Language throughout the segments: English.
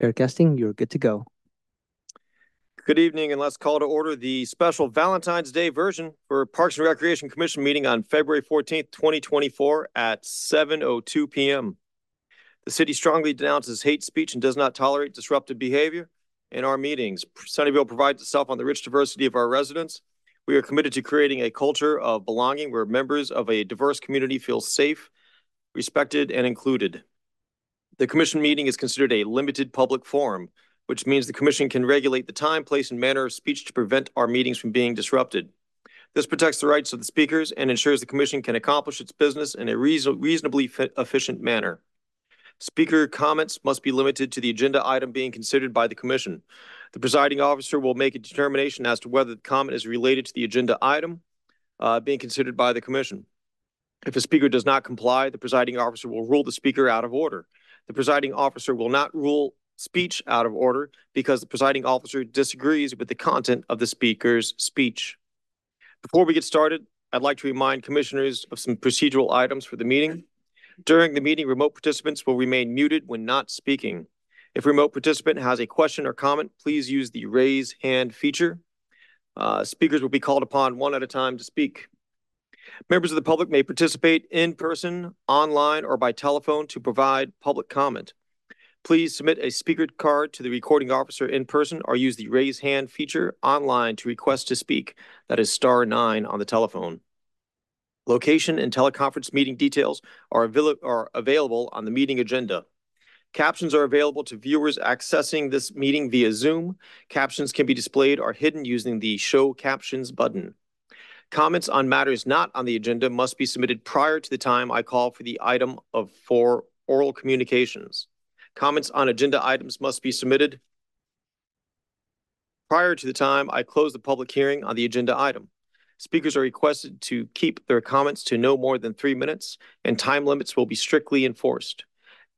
Air casting, you're good to go. Good evening, and let's call to order the special Valentine's Day version for Parks and Recreation Commission meeting on February 14th, 2024 at 7:02 p.m. The city strongly denounces hate speech and does not tolerate disruptive behavior in our meetings. Sunnyvale prides itself on the rich diversity of our residents. We are committed to creating a culture of belonging where members of a diverse community feel safe, respected, and included. The commission meeting is considered a limited public forum, which means the commission can regulate the time, place, and manner of speech to prevent our meetings from being disrupted. This protects the rights of the speakers and ensures the commission can accomplish its business in a reasonably efficient manner. Speaker comments must be limited to the agenda item being considered by the commission. The presiding officer will make a determination as to whether the comment is related to the agenda item uh, being considered by the commission. If a speaker does not comply, the presiding officer will rule the speaker out of order. The presiding officer will not rule speech out of order because the presiding officer disagrees with the content of the speaker's speech. Before we get started, I'd like to remind commissioners of some procedural items for the meeting. During the meeting, remote participants will remain muted when not speaking. If a remote participant has a question or comment, please use the raise hand feature. Uh, speakers will be called upon one at a time to speak. Members of the public may participate in person, online, or by telephone to provide public comment. Please submit a speaker card to the recording officer in person or use the raise hand feature online to request to speak. That is star nine on the telephone. Location and teleconference meeting details are, avail are available on the meeting agenda. Captions are available to viewers accessing this meeting via Zoom. Captions can be displayed or hidden using the Show Captions button. Comments on matters not on the agenda must be submitted prior to the time I call for the item of for oral communications. Comments on agenda items must be submitted prior to the time I close the public hearing on the agenda item. Speakers are requested to keep their comments to no more than three minutes, and time limits will be strictly enforced.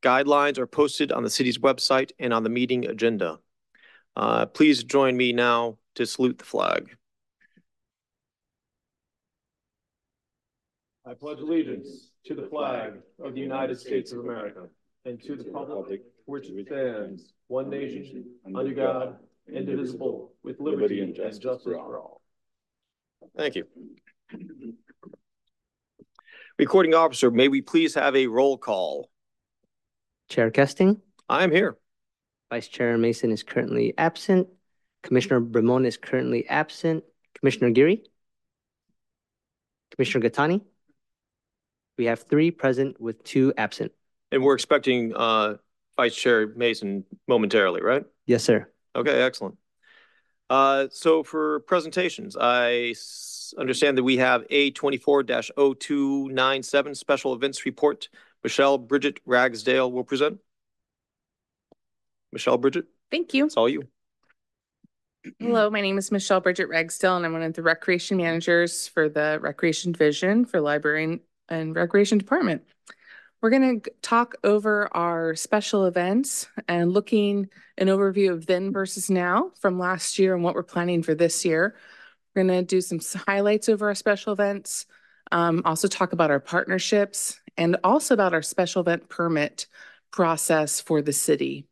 Guidelines are posted on the city's website and on the meeting agenda. Uh, please join me now to salute the flag. I pledge allegiance to the flag of the United States of America and to the republic which stands one nation under God, indivisible, with liberty and justice for all. Thank you. Recording officer, may we please have a roll call? Chair Kesting? I am here. Vice Chair Mason is currently absent. Commissioner Bramon is currently absent. Commissioner Geary? Commissioner Gattani? We have three present with two absent. And we're expecting uh, Vice Chair Mason momentarily, right? Yes, sir. Okay, excellent. Uh, so for presentations, I understand that we have A twenty-four 297 special events report. Michelle Bridget Ragsdale will present. Michelle Bridget, Thank you. it's all you. Hello, my name is Michelle Bridget Ragsdale, and I'm one of the recreation managers for the Recreation Division for Library and Recreation Department. We're going to talk over our special events and looking an overview of then versus now from last year and what we're planning for this year. We're going to do some highlights over our special events, um, also talk about our partnerships and also about our special event permit process for the city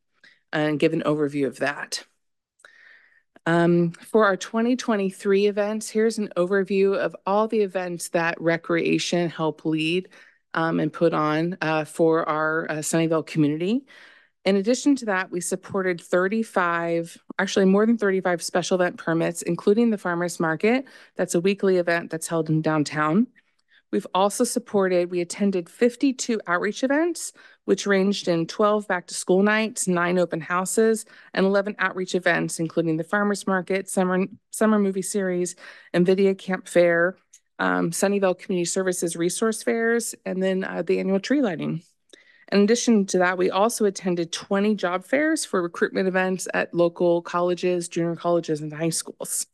and give an overview of that. Um, for our 2023 events, here's an overview of all the events that Recreation helped lead um, and put on uh, for our uh, Sunnyvale community. In addition to that, we supported 35, actually more than 35 special event permits, including the farmer's market. That's a weekly event that's held in downtown. We've also supported, we attended 52 outreach events, which ranged in 12 back to school nights, nine open houses, and 11 outreach events, including the farmers market, summer, summer movie series, NVIDIA Camp Fair, um, Sunnyvale Community Services resource fairs, and then uh, the annual tree lighting. In addition to that, we also attended 20 job fairs for recruitment events at local colleges, junior colleges, and high schools.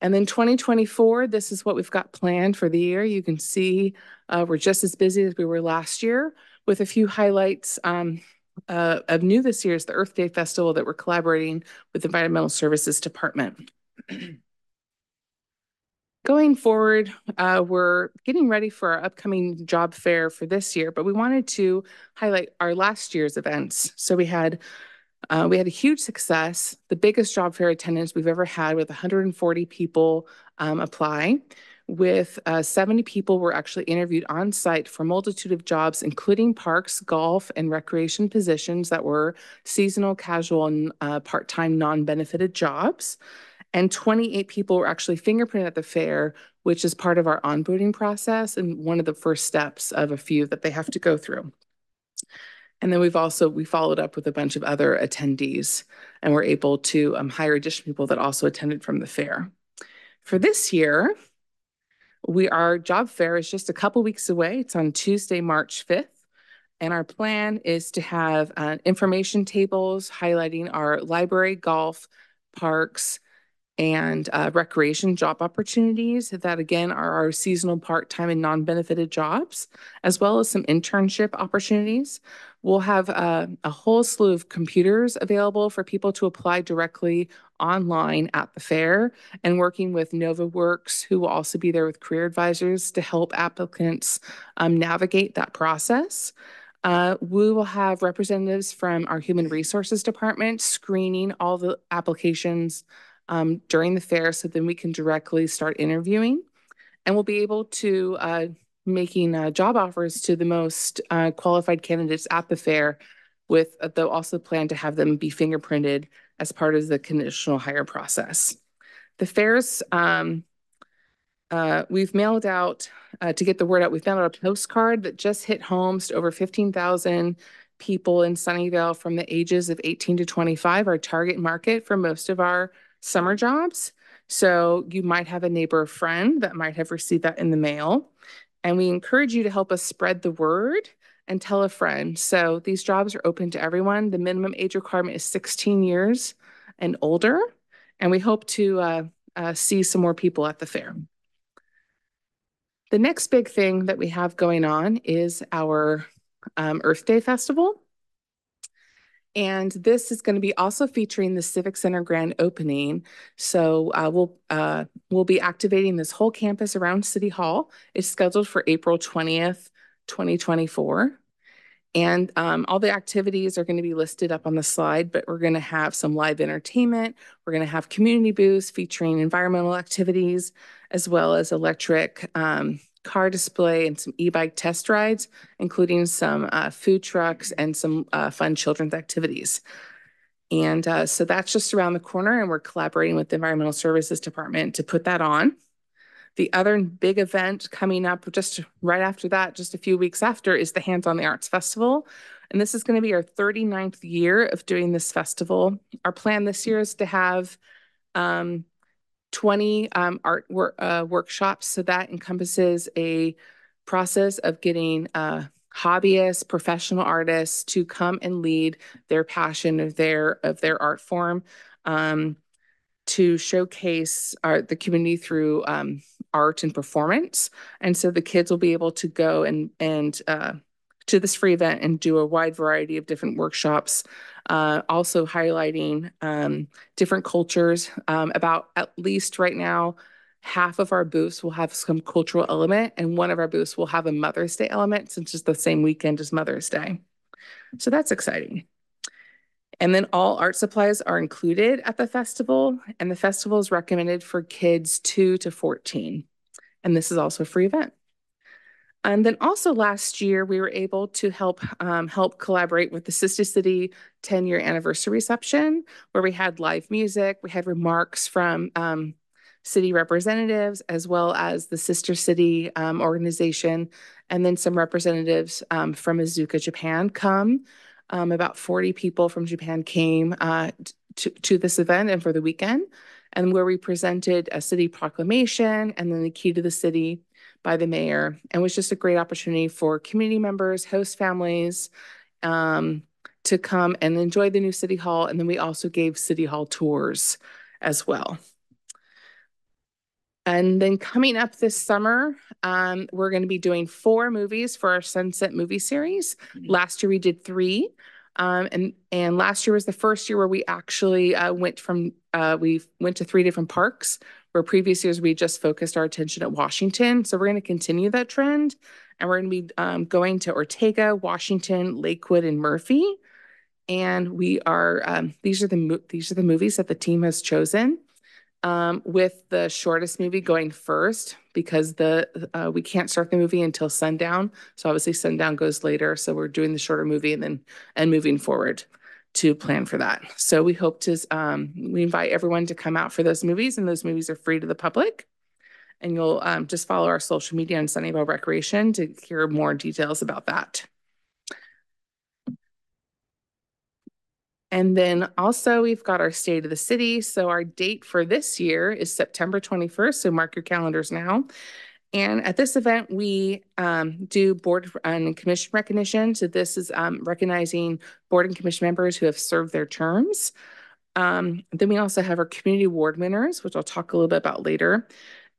And then 2024, this is what we've got planned for the year. You can see uh, we're just as busy as we were last year with a few highlights um, uh, of new this year is the Earth Day Festival that we're collaborating with the Environmental Services Department. Going forward, uh, we're getting ready for our upcoming job fair for this year, but we wanted to highlight our last year's events. So we had Uh, we had a huge success, the biggest job fair attendance we've ever had with 140 people um, apply. With uh, 70 people were actually interviewed on site for a multitude of jobs, including parks, golf, and recreation positions that were seasonal, casual, and uh, part-time non-benefited jobs. And 28 people were actually fingerprinted at the fair, which is part of our onboarding process and one of the first steps of a few that they have to go through. And then we've also, we followed up with a bunch of other attendees and we're able to um, hire additional people that also attended from the fair. For this year, we our job fair is just a couple weeks away. It's on Tuesday, March 5th. And our plan is to have uh, information tables highlighting our library, golf, parks, and uh, recreation job opportunities that again are our seasonal part-time and non-benefited jobs, as well as some internship opportunities. We'll have uh, a whole slew of computers available for people to apply directly online at the fair and working with NovaWorks, who will also be there with career advisors to help applicants um, navigate that process. Uh, we will have representatives from our human resources department screening all the applications um, during the fair so then we can directly start interviewing. And we'll be able to uh, making uh, job offers to the most uh, qualified candidates at the fair with uh, they'll also plan to have them be fingerprinted as part of the conditional hire process. The fairs, um, uh, we've mailed out, uh, to get the word out, we've mailed out a postcard that just hit homes to over 15,000 people in Sunnyvale from the ages of 18 to 25, our target market for most of our summer jobs. So you might have a neighbor or friend that might have received that in the mail. And we encourage you to help us spread the word and tell a friend. So these jobs are open to everyone. The minimum age requirement is 16 years and older. And we hope to uh, uh, see some more people at the fair. The next big thing that we have going on is our um, Earth Day Festival. And this is going to be also featuring the Civic Center grand opening. So uh, we'll uh, we'll be activating this whole campus around City Hall. It's scheduled for April 20th, 2024. And um, all the activities are going to be listed up on the slide, but we're going to have some live entertainment. We're going to have community booths featuring environmental activities, as well as electric um, car display and some e-bike test rides, including some uh, food trucks and some uh, fun children's activities. And uh, so that's just around the corner and we're collaborating with the Environmental Services Department to put that on. The other big event coming up just right after that, just a few weeks after, is the Hands on the Arts Festival. And this is going to be our 39th year of doing this festival. Our plan this year is to have um, 20 um, art wor uh, workshops. So that encompasses a process of getting uh, hobbyists, professional artists to come and lead their passion of their of their art form um, to showcase our, the community through um, art and performance. And so the kids will be able to go and and uh, to this free event and do a wide variety of different workshops uh, also highlighting um, different cultures. Um, about at least right now, half of our booths will have some cultural element, and one of our booths will have a Mother's Day element since it's the same weekend as Mother's Day. So that's exciting. And then all art supplies are included at the festival, and the festival is recommended for kids 2 to 14. And this is also a free event. And then also last year, we were able to help um, help collaborate with the Sister City 10 year anniversary reception, where we had live music, we had remarks from um, city representatives, as well as the Sister City um, organization, and then some representatives um, from Iizuka Japan come. Um, about 40 people from Japan came uh, to, to this event and for the weekend, and where we presented a city proclamation and then the key to the city by the mayor and was just a great opportunity for community members, host families um, to come and enjoy the new city hall. And then we also gave city hall tours as well. And then coming up this summer, um, we're going to be doing four movies for our Sunset movie series. Mm -hmm. Last year we did three. Um, and and last year was the first year where we actually uh, went from uh, we went to three different parks where previous years we just focused our attention at Washington. So we're going to continue that trend, and we're going to be um, going to Ortega, Washington, Lakewood, and Murphy. And we are, um, these are the, these are the movies that the team has chosen. Um, with the shortest movie going first because the, uh, we can't start the movie until sundown. So obviously sundown goes later. So we're doing the shorter movie and then, and moving forward to plan for that. So we hope to, um, we invite everyone to come out for those movies and those movies are free to the public. And you'll um, just follow our social media on Sunnyvale Recreation to hear more details about that. And then also we've got our state of the city. So our date for this year is September 21st. So mark your calendars now. And at this event, we um, do board and commission recognition. So this is um, recognizing board and commission members who have served their terms. Um, then we also have our community award winners, which I'll talk a little bit about later.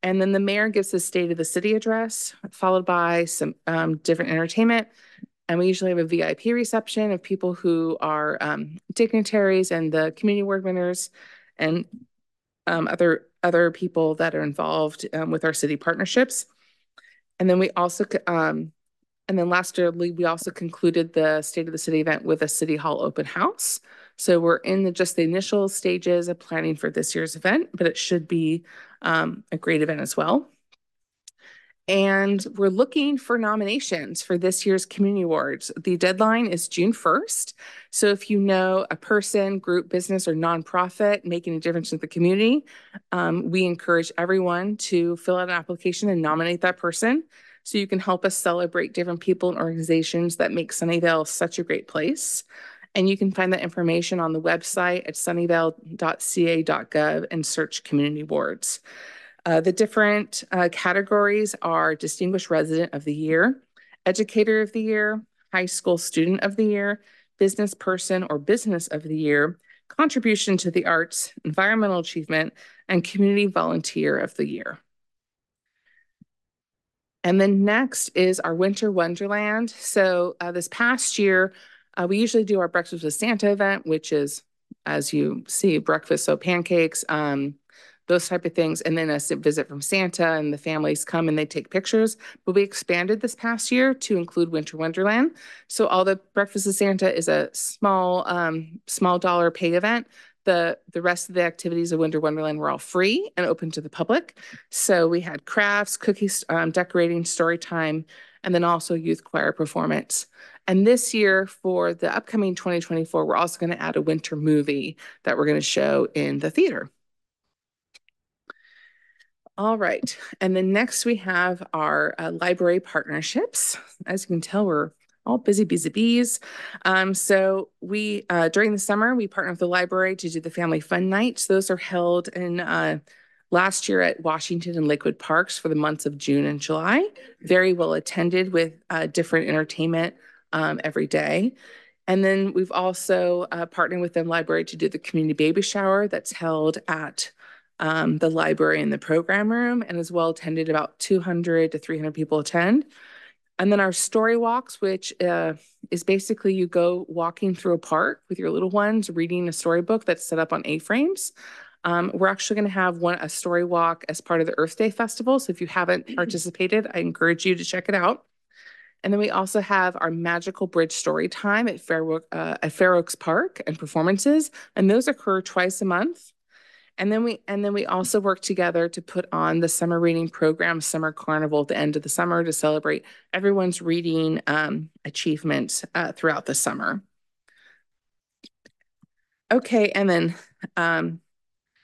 And then the mayor gives the state of the city address, followed by some um, different entertainment. And we usually have a VIP reception of people who are um, dignitaries and the community award winners and um, other other people that are involved um, with our city partnerships. And then we also, um, and then lastly, we also concluded the State of the City event with a City Hall open house. So we're in the, just the initial stages of planning for this year's event, but it should be um, a great event as well. And we're looking for nominations for this year's Community Awards. The deadline is June 1st. So if you know a person, group, business, or nonprofit making a difference in the community, um, we encourage everyone to fill out an application and nominate that person so you can help us celebrate different people and organizations that make Sunnyvale such a great place. And you can find that information on the website at sunnyvale.ca.gov and search Community Awards. Uh, the different uh, categories are Distinguished Resident of the Year, Educator of the Year, High School Student of the Year, Business Person or Business of the Year, Contribution to the Arts, Environmental Achievement, and Community Volunteer of the Year. And then next is our Winter Wonderland. So uh, this past year, uh, we usually do our Breakfast with Santa event, which is, as you see, breakfast, so pancakes, um, those type of things. And then a visit from Santa and the families come and they take pictures. But we expanded this past year to include Winter Wonderland. So all the Breakfast of Santa is a small, um, small dollar pay event. The, the rest of the activities of Winter Wonderland were all free and open to the public. So we had crafts, cookies, um, decorating, story time, and then also youth choir performance. And this year for the upcoming 2024, we're also going to add a winter movie that we're going to show in the theater. All right. And then next we have our uh, library partnerships. As you can tell, we're all busy, busy bees. Um, so we, uh, during the summer, we partner with the library to do the family fun nights. Those are held in uh, last year at Washington and Lakewood Parks for the months of June and July. Very well attended with uh, different entertainment um, every day. And then we've also uh, partnered with them library to do the community baby shower that's held at um, the library and the program room and as well attended about 200 to 300 people attend. And then our story walks, which uh, is basically you go walking through a park with your little ones, reading a storybook that's set up on A-frames. Um, we're actually going to have one a story walk as part of the Earth Day Festival. So if you haven't participated, I encourage you to check it out. And then we also have our magical bridge story time at Fair, uh, at Fair Oaks Park and performances, and those occur twice a month. And then we and then we also work together to put on the summer reading program, Summer Carnival at the end of the summer to celebrate everyone's reading um, achievements uh, throughout the summer. Okay, and then um,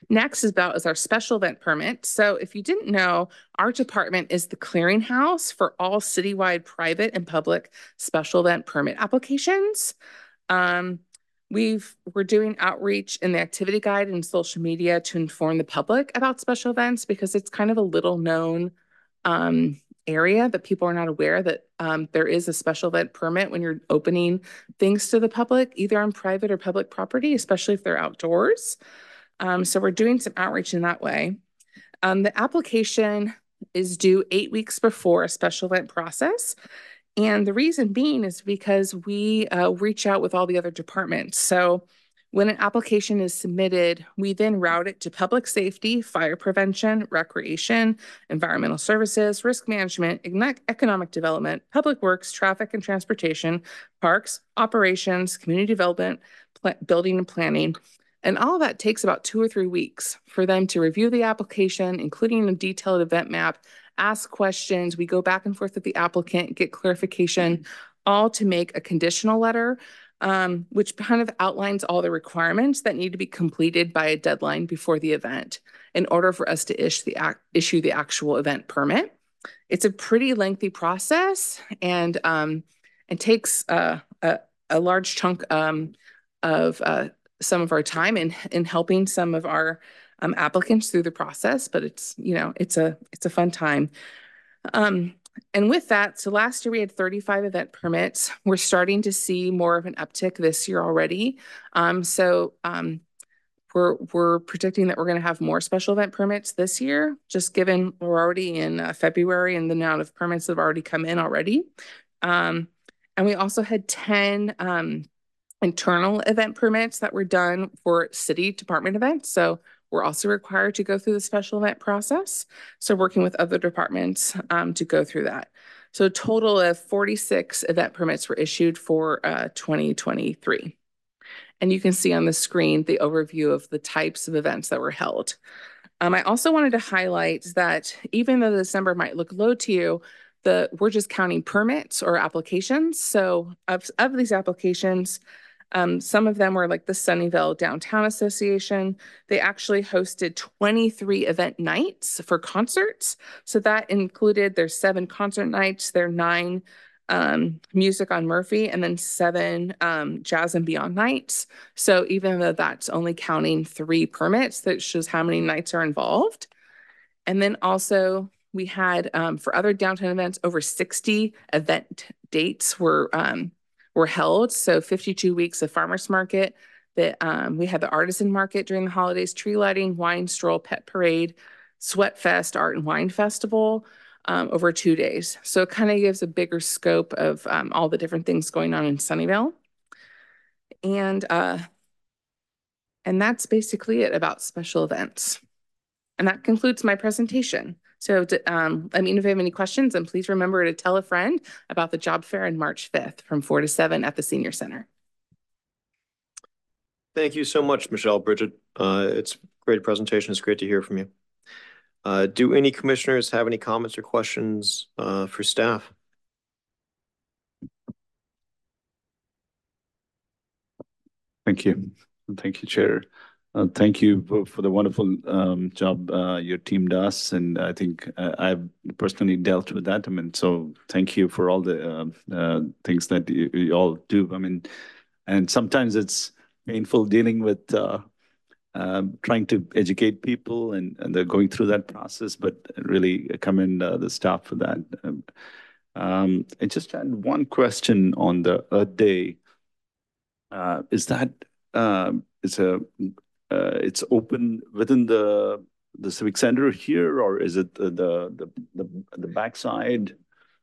next is about is our special event permit. So if you didn't know, our department is the clearinghouse for all citywide private and public special event permit applications. Um, We've we're doing outreach in the activity guide and social media to inform the public about special events because it's kind of a little known um, area that people are not aware that um, there is a special event permit when you're opening things to the public, either on private or public property, especially if they're outdoors. Um, so we're doing some outreach in that way. Um, the application is due eight weeks before a special event process. And the reason being is because we uh, reach out with all the other departments. So When an application is submitted, we then route it to public safety, fire prevention, recreation, environmental services, risk management, economic development, public works, traffic and transportation, parks, operations, community development, building and planning. And all that takes about two or three weeks for them to review the application, including a detailed event map, ask questions. We go back and forth with the applicant, get clarification, all to make a conditional letter um, which kind of outlines all the requirements that need to be completed by a deadline before the event in order for us to issue the, issue the actual event permit. It's a pretty lengthy process and um, it takes uh, a, a, large chunk um, of uh, some of our time in, in helping some of our um, applicants through the process, but it's, you know, it's a, it's a fun time. Um, and with that, so last year we had 35 event permits. We're starting to see more of an uptick this year already. Um, so um, we're we're predicting that we're going to have more special event permits this year, just given we're already in uh, February and the amount of permits that have already come in already. Um, and we also had 10 um, internal event permits that were done for city department events. So we're also required to go through the special event process. So working with other departments um, to go through that. So a total of 46 event permits were issued for uh, 2023. And you can see on the screen the overview of the types of events that were held. Um, I also wanted to highlight that even though this number might look low to you, the we're just counting permits or applications. So of, of these applications, um, some of them were like the Sunnyvale Downtown Association. They actually hosted 23 event nights for concerts. So that included their seven concert nights, their nine um, music on Murphy, and then seven um, jazz and beyond nights. So even though that's only counting three permits, that shows how many nights are involved. And then also we had um, for other downtown events, over 60 event dates were um, were held. So 52 weeks of farmers market. That um, we had the artisan market during the holidays, tree lighting, wine stroll, pet parade, sweat fest, art and wine festival um, over two days. So it kind of gives a bigger scope of um, all the different things going on in Sunnyvale. And uh, and that's basically it about special events. And that concludes my presentation. So um, I mean, if you have any questions, and please remember to tell a friend about the job fair on March 5th from 4 to 7 at the Senior Center. Thank you so much, Michelle, Bridget. Uh, it's a great presentation. It's great to hear from you. Uh, do any commissioners have any comments or questions uh, for staff? Thank you. Thank you, Chair. Uh, thank you for, the wonderful um, job uh, your team does, and I think uh, I've personally dealt with that. I mean, so thank you for all the uh, things that you, all do. I mean, and sometimes it's painful dealing with um, trying to educate people, and, they're going through that process. But really commend the staff for that. Um, um, I just had one question on the Earth Day. is that is a it's open within the the civic center here, or is it the the the, the backside?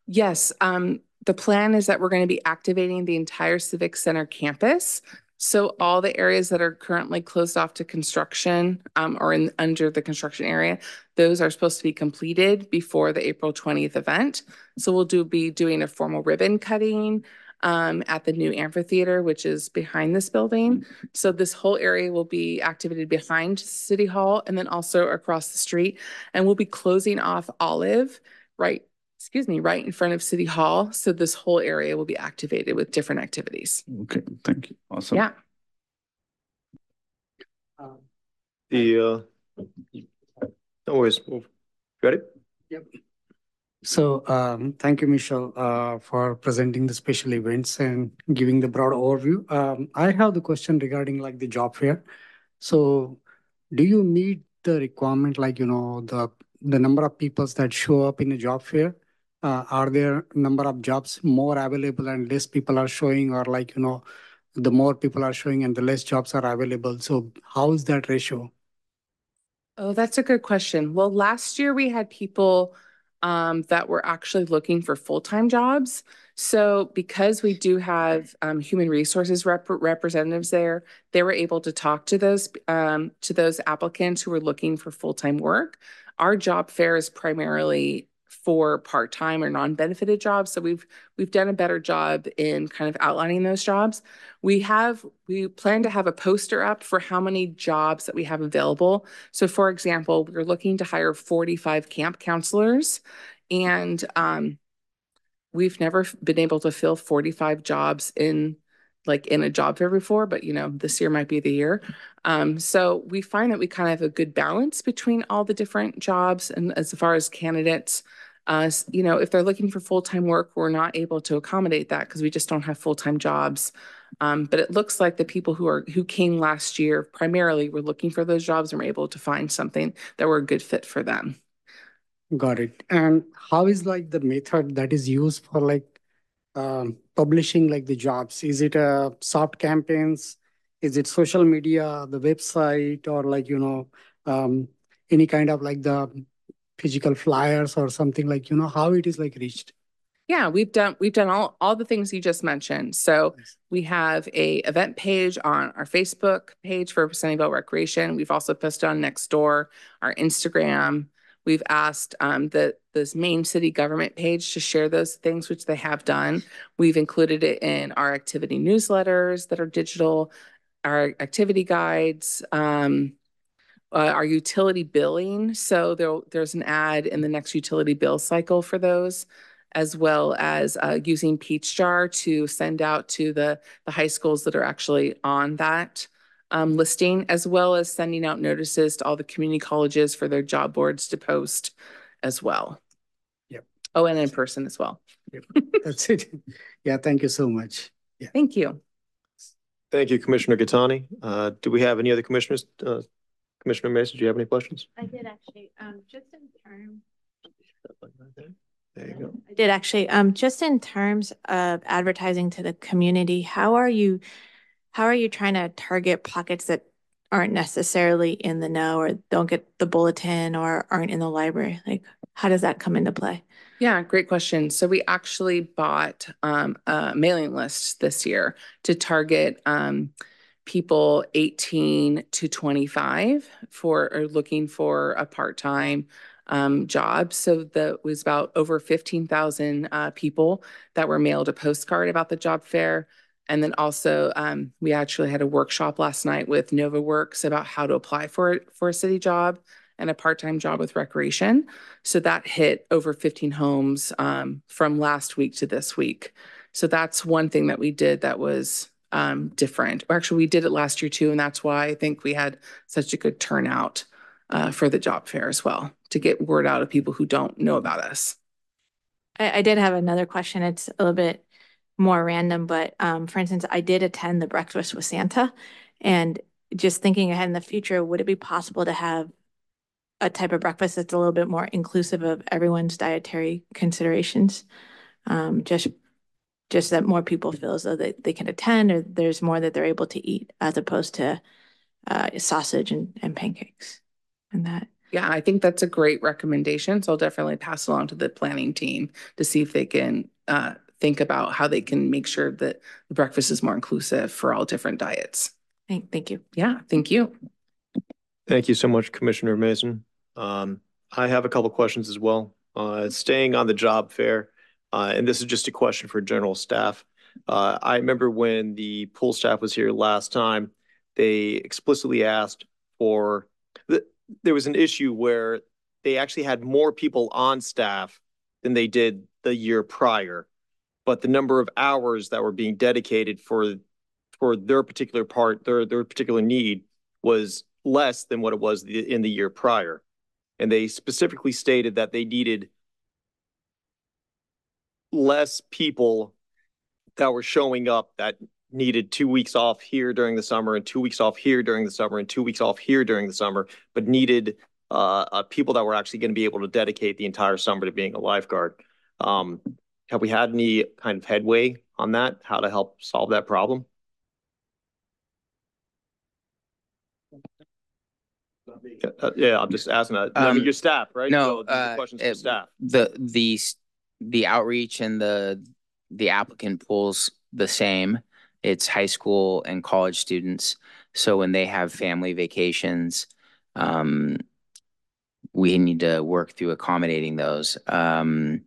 Yes, um, the plan is that we're going to be activating the entire civic center campus. So all the areas that are currently closed off to construction um, or in under the construction area, those are supposed to be completed before the April 20th event. So we'll do be doing a formal ribbon cutting, um, at the new amphitheater, which is behind this building. So this whole area will be activated behind City Hall and then also across the street. And we'll be closing off Olive right, excuse me, right in front of City Hall. So this whole area will be activated with different activities. Okay, thank you. Awesome. Yeah. The, uh, no worries. Ready? Yep. So um, thank you, Michelle, uh, for presenting the special events and giving the broad overview. Um, I have the question regarding like the job fair. So do you meet the requirement like, you know, the the number of people that show up in a job fair? Uh, are there number of jobs more available and less people are showing or like, you know, the more people are showing and the less jobs are available. So how is that ratio? Oh, that's a good question. Well, last year we had people um, that were actually looking for full-time jobs. So because we do have um, human resources rep representatives there, they were able to talk to those um, to those applicants who were looking for full-time work. Our job fair is primarily for part-time or non-benefited jobs. So we've we've done a better job in kind of outlining those jobs. We have we plan to have a poster up for how many jobs that we have available. So for example, we're looking to hire 45 camp counselors and um, we've never been able to fill 45 jobs in like in a job fair before, but you know, this year might be the year. Um, so we find that we kind of have a good balance between all the different jobs and as far as candidates uh, you know, if they're looking for full-time work, we're not able to accommodate that because we just don't have full-time jobs. Um, but it looks like the people who are who came last year primarily were looking for those jobs and were able to find something that were a good fit for them. Got it. And how is like the method that is used for like um, publishing like the jobs? Is it uh, soft campaigns? Is it social media, the website, or like you know um, any kind of like the physical flyers or something like you know how it is like reached. Yeah we've done we've done all all the things you just mentioned. So we have a event page on our facebook page for sunnyvale recreation. We've also posted on nextdoor our instagram. We've asked um, the this main city government page to share those things which they have done. We've included it in our activity newsletters that are digital our activity guides um, uh, our utility billing. So there, there's an ad in the next utility bill cycle for those, as well as uh, using Peachjar to send out to the, the high schools that are actually on that um, listing, as well as sending out notices to all the community colleges for their job boards to post as well. Yep. Oh, and in person as well. Yep. That's it. Yeah, thank you so much. Yeah. Thank you. Thank you, Commissioner Gattani. Uh, do we have any other commissioners uh, Commissioner Mason, do you have any questions? I did actually, um, just in terms. There you go. I did actually, um, just in terms of advertising to the community, how are you, how are you trying to target pockets that aren't necessarily in the know or don't get the bulletin or aren't in the library? Like, how does that come into play? Yeah, great question. So we actually bought um, a mailing list this year to target um, people 18 to 25 for are looking for a part-time um, job. So that was about over 15,000 uh, people that were mailed a postcard about the job fair. And then also, um, we actually had a workshop last night with NovaWorks about how to apply for for a city job and a part-time job with recreation. So that hit over 15 homes um, from last week to this week. So that's one thing that we did that was um, different. Or actually, we did it last year too, and that's why I think we had such a good turnout uh, for the job fair as well to get word out of people who don't know about us. I, I did have another question. It's a little bit more random, but um, for instance, I did attend the breakfast with Santa, and just thinking ahead in the future, would it be possible to have a type of breakfast that's a little bit more inclusive of everyone's dietary considerations? Um, just just that more people feel as though they, they can attend or there's more that they're able to eat as opposed to uh, sausage and, and pancakes and that. Yeah, I think that's a great recommendation. So I'll definitely pass along to the planning team to see if they can uh, think about how they can make sure that the breakfast is more inclusive for all different diets. Thank, thank you. Yeah, thank you. Thank you so much, Commissioner Mason. Um, I have a couple questions as well. Uh, staying on the job fair, uh, and this is just a question for general staff. Uh, I remember when the pool staff was here last time, they explicitly asked for, the, there was an issue where they actually had more people on staff than they did the year prior. But the number of hours that were being dedicated for for their particular part, their their particular need was less than what it was the, in the year prior. And they specifically stated that they needed less people that were showing up that needed two weeks off here during the summer and two weeks off here during the summer and two weeks off here during the summer, but needed uh, uh, people that were actually going to be able to dedicate the entire summer to being a lifeguard. Um, have we had any kind of headway on that? How to help solve that problem? Uh, Yeah, I'm just asking that. I mean, Um, your staff, right? no, So these uh, Questions staff. The, the, the outreach and the, the applicant pool's the same. It's high school and college students. So when they have family vacations, um, we need to work through accommodating those. Um,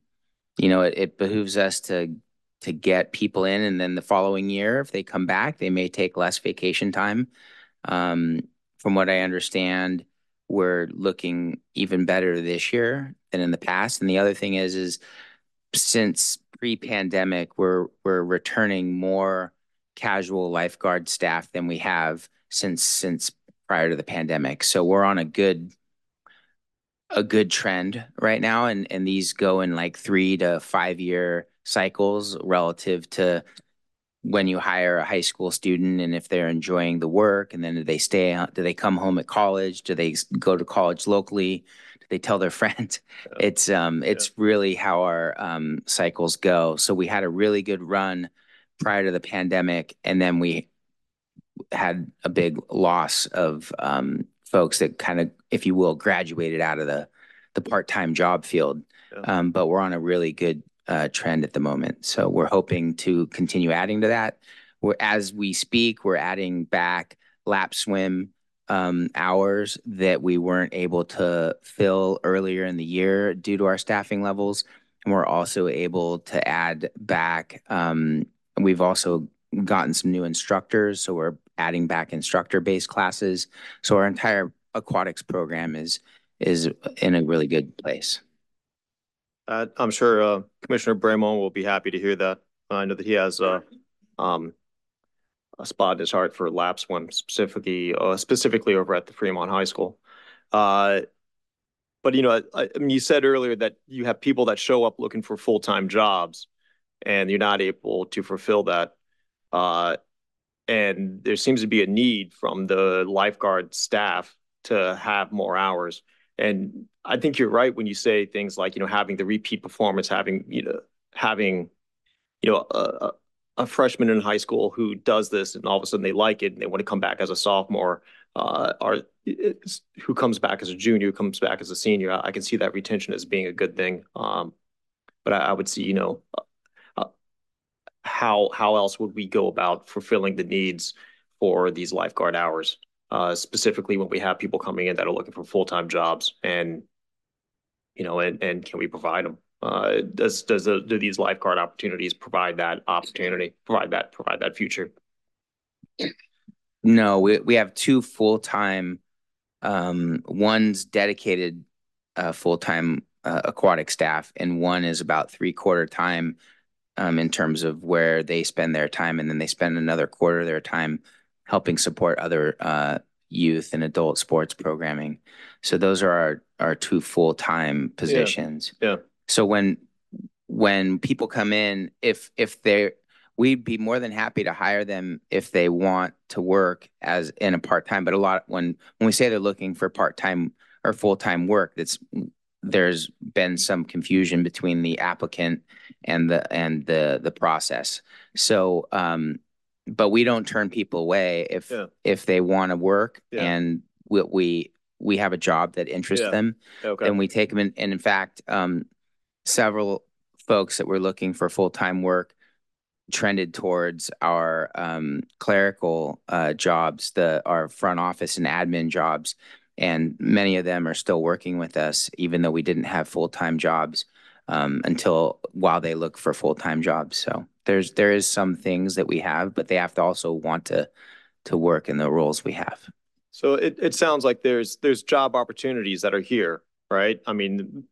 you know, it, it behooves us to, to get people in and then the following year, if they come back, they may take less vacation time. Um, from what I understand, we're looking even better this year than in the past. And the other thing is, is since pre-pandemic, we're, we're returning more casual lifeguard staff than we have since, since prior to the pandemic. So we're on a good, a good trend right now. And, and these go in like three to five year cycles relative to when you hire a high school student and if they're enjoying the work and then do they stay, do they come home at college? Do they go to college locally? They tell their friends? Yeah. It's, um, it's really how our, um, cycles go. So we had a really good run prior to the pandemic and then we had a big loss of, um, folks that kind of, if you will, graduated out of the, the part-time job field. Yeah. Um, but we're on a really good, uh, trend at the moment. So we're hoping to continue adding to that. We're, as we speak, we're adding back lap swim um, hours that we weren't able to fill earlier in the year due to our staffing levels. And we're also able to add back, um, we've also gotten some new instructors. So we're adding back instructor-based classes. So our entire aquatics program is, is in a really good place. Uh, I'm sure, uh, Commissioner Bremont will be happy to hear that. I know that he has, uh, um, spot in his heart for lap swim specifically, uh, specifically over at the Fremont High School. Uh, but you know, I, I mean, you said earlier that you have people that show up looking for full-time jobs and you're not able to fulfill that. Uh, and there seems to be a need from the lifeguard staff to have more hours. And I think you're right when you say things like, you know, having the repeat performance, having, you know, having, you know, a, a- freshman in high school who does this and all of a sudden they like it and they want to come back as a sophomore, uh, or who comes back as a junior, who comes back as a senior. I, I can see that retention as being a good thing. Um, but I, I would see, you know, uh, how, how else would we go about fulfilling the needs for these lifeguard hours? Uh, specifically when we have people coming in that are looking for full-time jobs and, you know, and, and can we provide them? Uh, does, does, the- do these lifeguard opportunities provide that opportunity, provide that, provide that future? No, we, we have two full-time, um, one's dedicated, uh, full-time, uh, aquatic staff and one is about three-quarter time, um, in terms of where they spend their time and then they spend another quarter of their time helping support other, uh, youth and adult sports programming. So those are our, our two full-time positions. yeah. So when, when people come in, if, if they're, we'd be more than happy to hire them if they want to work as in a part-time, but a lot, when, when we say they're looking for part-time or full-time work, that's, there's been some confusion between the applicant and the, and the, the process. So, um, but we don't turn people away if, Yeah. if they want to work Yeah. and we, we, we have a job that interests Yeah. them Okay, and we take them in, and in fact, um, several folks that were looking for full-time work trended towards our, um, clerical, uh, jobs, the, our front office and admin jobs. And many of them are still working with us, even though we didn't have full-time jobs, um, until, while they look for full-time jobs. So there's, there is some things that we have, but they have to also want to, to work in the roles we have. so it, it sounds like there's, there's job opportunities that are here, right? I mean,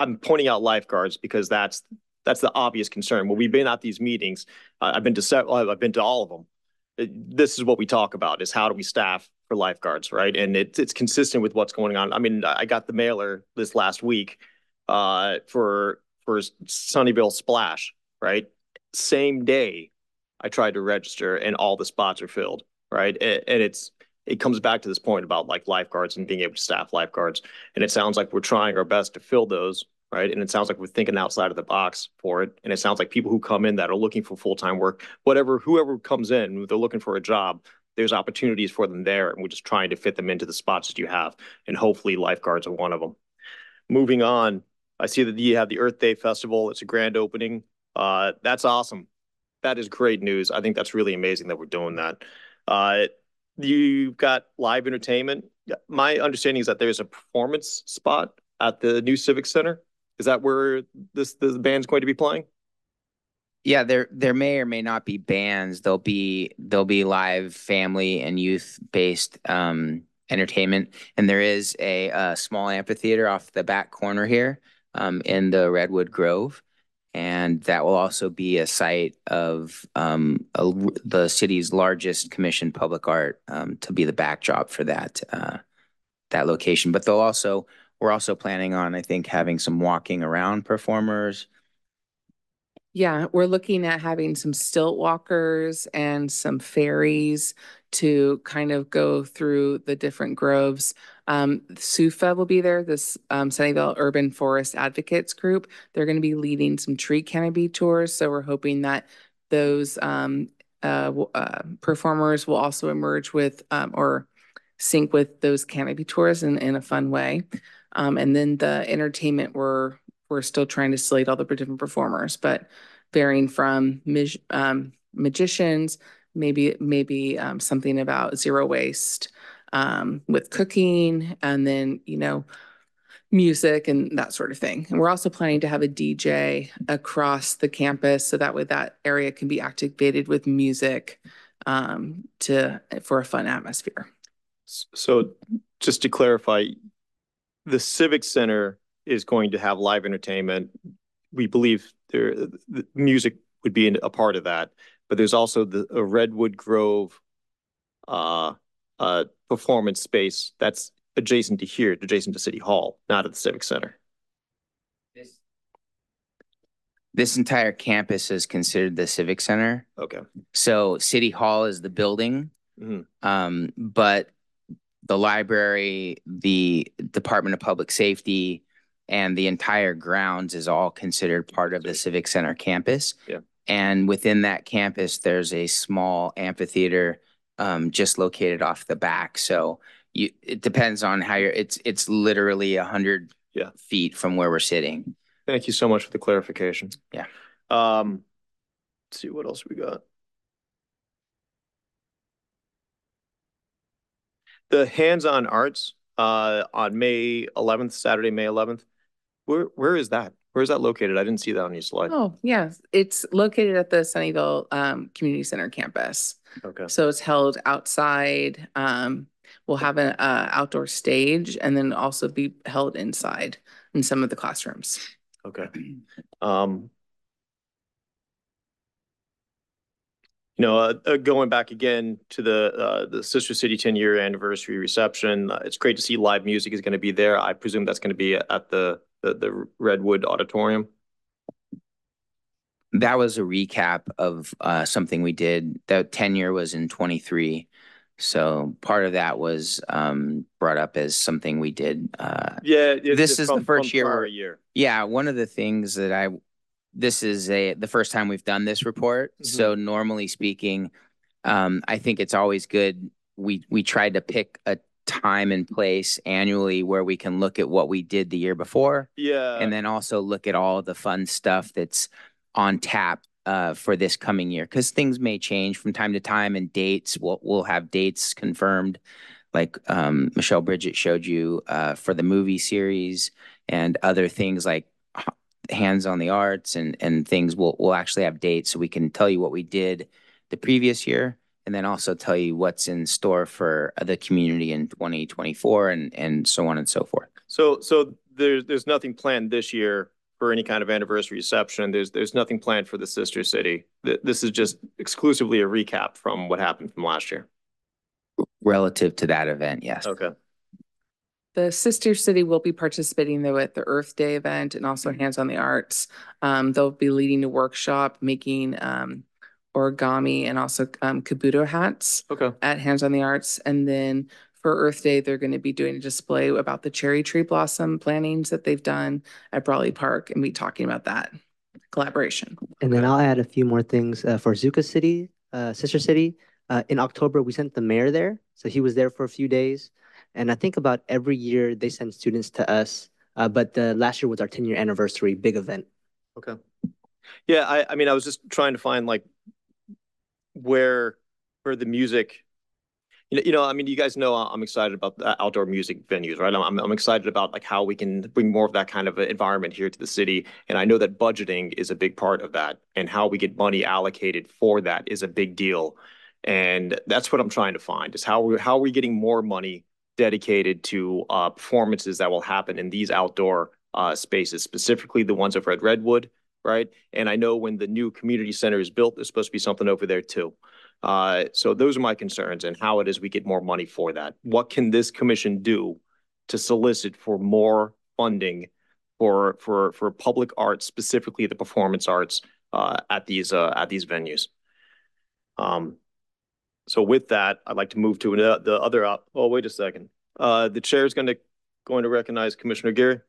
I'm pointing out lifeguards because that's, that's the obvious concern. When we've been at these meetings, I've been to several, I've been to all of them. This is what we talk about is how do we staff for lifeguards, right? And it's, it's consistent with what's going on. I mean, I got the mailer this last week uh, for, for Sunnyvale Splash, right? Same day I tried to register and all the spots are filled, right? A- And it's, it comes back to this point about like lifeguards and being able to staff lifeguards. And it sounds like we're trying our best to fill those, right? And it sounds like we're thinking outside of the box for it. And it sounds like people who come in that are looking for full-time work, whatever, whoever comes in, they're looking for a job, there's opportunities for them there, and we're just trying to fit them into the spots that you have, and hopefully lifeguards are one of them. Moving on, I see that you have the Earth Day Festival. It's a grand opening. Uh, that's awesome. That is great news. I think that's really amazing that we're doing that. Uh, you've got live entertainment. My understanding is that there's a performance spot at the new Civic Center. Is that where this the band's going to be playing? Yeah, there there may or may not be bands. There'll be there'll be live family and youth based um, entertainment, and there is a, a, small amphitheater off the back corner here um, in the Redwood Grove, and that will also be a site of um, a, the city's largest commissioned public art um, to be the backdrop for that uh, that location. But they'll also we're also planning on, I think, having some walking around performers. Yeah, we're looking at having some stilt walkers and some fairies to kind of go through the different groves. Um, SUFA will be there, this um, Sunnyvale Urban Forest Advocates Group. They're going to be leading some tree canopy tours. So we're hoping that those um, uh, uh, performers will also emerge with um, or sync with those canopy tours in, in a fun way. Um, and then the entertainment, we're, we're still trying to slate all the different performers, but varying from mag um, magicians, maybe, maybe um, something about zero waste um, with cooking and then, you know, music and that sort of thing. And we're also planning to have a DJ across the campus so that way that area can be activated with music um, to for a fun atmosphere. So just to clarify, the Civic Center is going to have live entertainment. We believe there the music would be a part of that, but there's also the Redwood Grove uh, uh, performance space that's adjacent to here, adjacent to City Hall, not at the Civic Center. This, this entire campus is considered the Civic Center. Okay. So City Hall is the building, mm -hmm. um, but the library, the Department of Public Safety, and the entire grounds is all considered part of the Civic Center campus. Yeah. And within that campus, there's a small amphitheater um, just located off the back. So you, it depends on how you're, it's, it's literally a hundred yeah. feet from where we're sitting. Thank you so much for the clarification. Yeah. Um, let's see what else we got. The hands-on arts uh, on May 11th, Saturday, May 11th. Where where is that? Where is that located? I didn't see that on your slide. Oh, yeah. It's located at the Sunnyvale um, Community Center campus. Okay. So it's held outside. Um, we'll have an uh, outdoor stage and then also be held inside in some of the classrooms. Okay. Um, you know, uh, uh, going back again to the uh, the Sister City 10 year anniversary reception, uh, it's great to see live music is going to be there. I presume that's going to be at the, the the Redwood Auditorium. That was a recap of uh, something we did. That 10 year was in 23. So part of that was um, brought up as something we did. Uh, yeah, this is from, the first year, year. Yeah, one of the things that I this is a the first time we've done this report. Mm-hmm. So normally speaking, um, I think it's always good. We we tried to pick a time and place annually where we can look at what we did the year before. Yeah. And then also look at all the fun stuff that's on tap uh, for this coming year because things may change from time to time and dates. We'll we'll have dates confirmed, like um, Michelle Bridget showed you uh, for the movie series and other things like hands on the arts and and things we'll we'll actually have dates so we can tell you what we did the previous year and then also tell you what's in store for the community in 2024 and and so on and so forth. So so there's there's nothing planned this year for any kind of anniversary reception. There's there's nothing planned for the sister city. This is just exclusively a recap from what happened from last year. Relative to that event yes. Okay the sister city will be participating though at the Earth Day event and also mm-hmm. Hands on the Arts. Um, they'll be leading a workshop making um, origami and also um, kabuto hats okay. at Hands on the Arts. And then for Earth Day, they're going to be doing a display about the cherry tree blossom plantings that they've done at Braly Park and be talking about that collaboration. And then I'll add a few more things uh, for Iizuka City, uh, Sister City. Uh, in October, we sent the mayor there, so he was there for a few days. And I think about every year they send students to us. Uh, but the last year was our 10 year anniversary big event. Okay. Yeah, I, I mean, I was just trying to find like where where the music you know, you know, I mean, you guys know I'm excited about the outdoor music venues, right? I'm, I'm excited about like how we can bring more of that kind of environment here to the city. And I know that budgeting is a big part of that and how we get money allocated for that is a big deal. And that's what I'm trying to find is how we how are we getting more money dedicated to uh, performances that will happen in these outdoor uh, spaces, specifically the ones over at Redwood, right? And I know when the new community center is built, there's supposed to be something over there too. Uh, so those are my concerns and how it is we get more money for that. What can this commission do to solicit for more funding for for for public arts, specifically the performance arts, uh, at these uh, at these venues? Um, so with that, I'd like to move to the other. Oh, wait a second. Uh, the chair is going to going to recognize Commissioner Geary.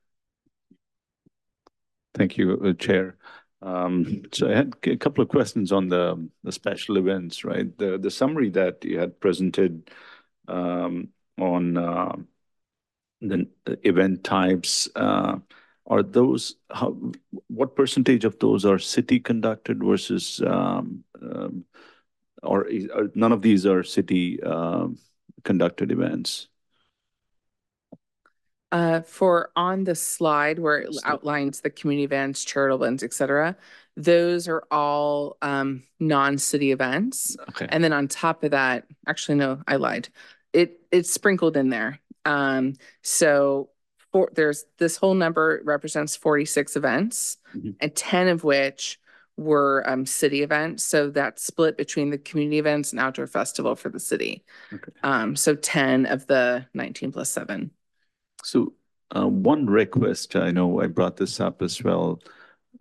Thank you, uh, Chair. Um, so I had a couple of questions on the, the special events, right? The the summary that you had presented um, on uh, the event types, uh, are those how what percentage of those are city conducted versus um, um, or, or none of these are city uh, conducted events? Uh, for on the slide where it outlines the community events, charitable events, et cetera, those are all um, non-city events. Okay. And then on top of that, actually, no, I lied. It it's sprinkled in there. Um, so for there's this whole number represents 46 events, Mhm. and 10 of which were um, city events. So that's split between the community events and outdoor festival for the city. Okay. Um, so 10 of the 19 plus seven. So uh, one request, I know I brought this up as well,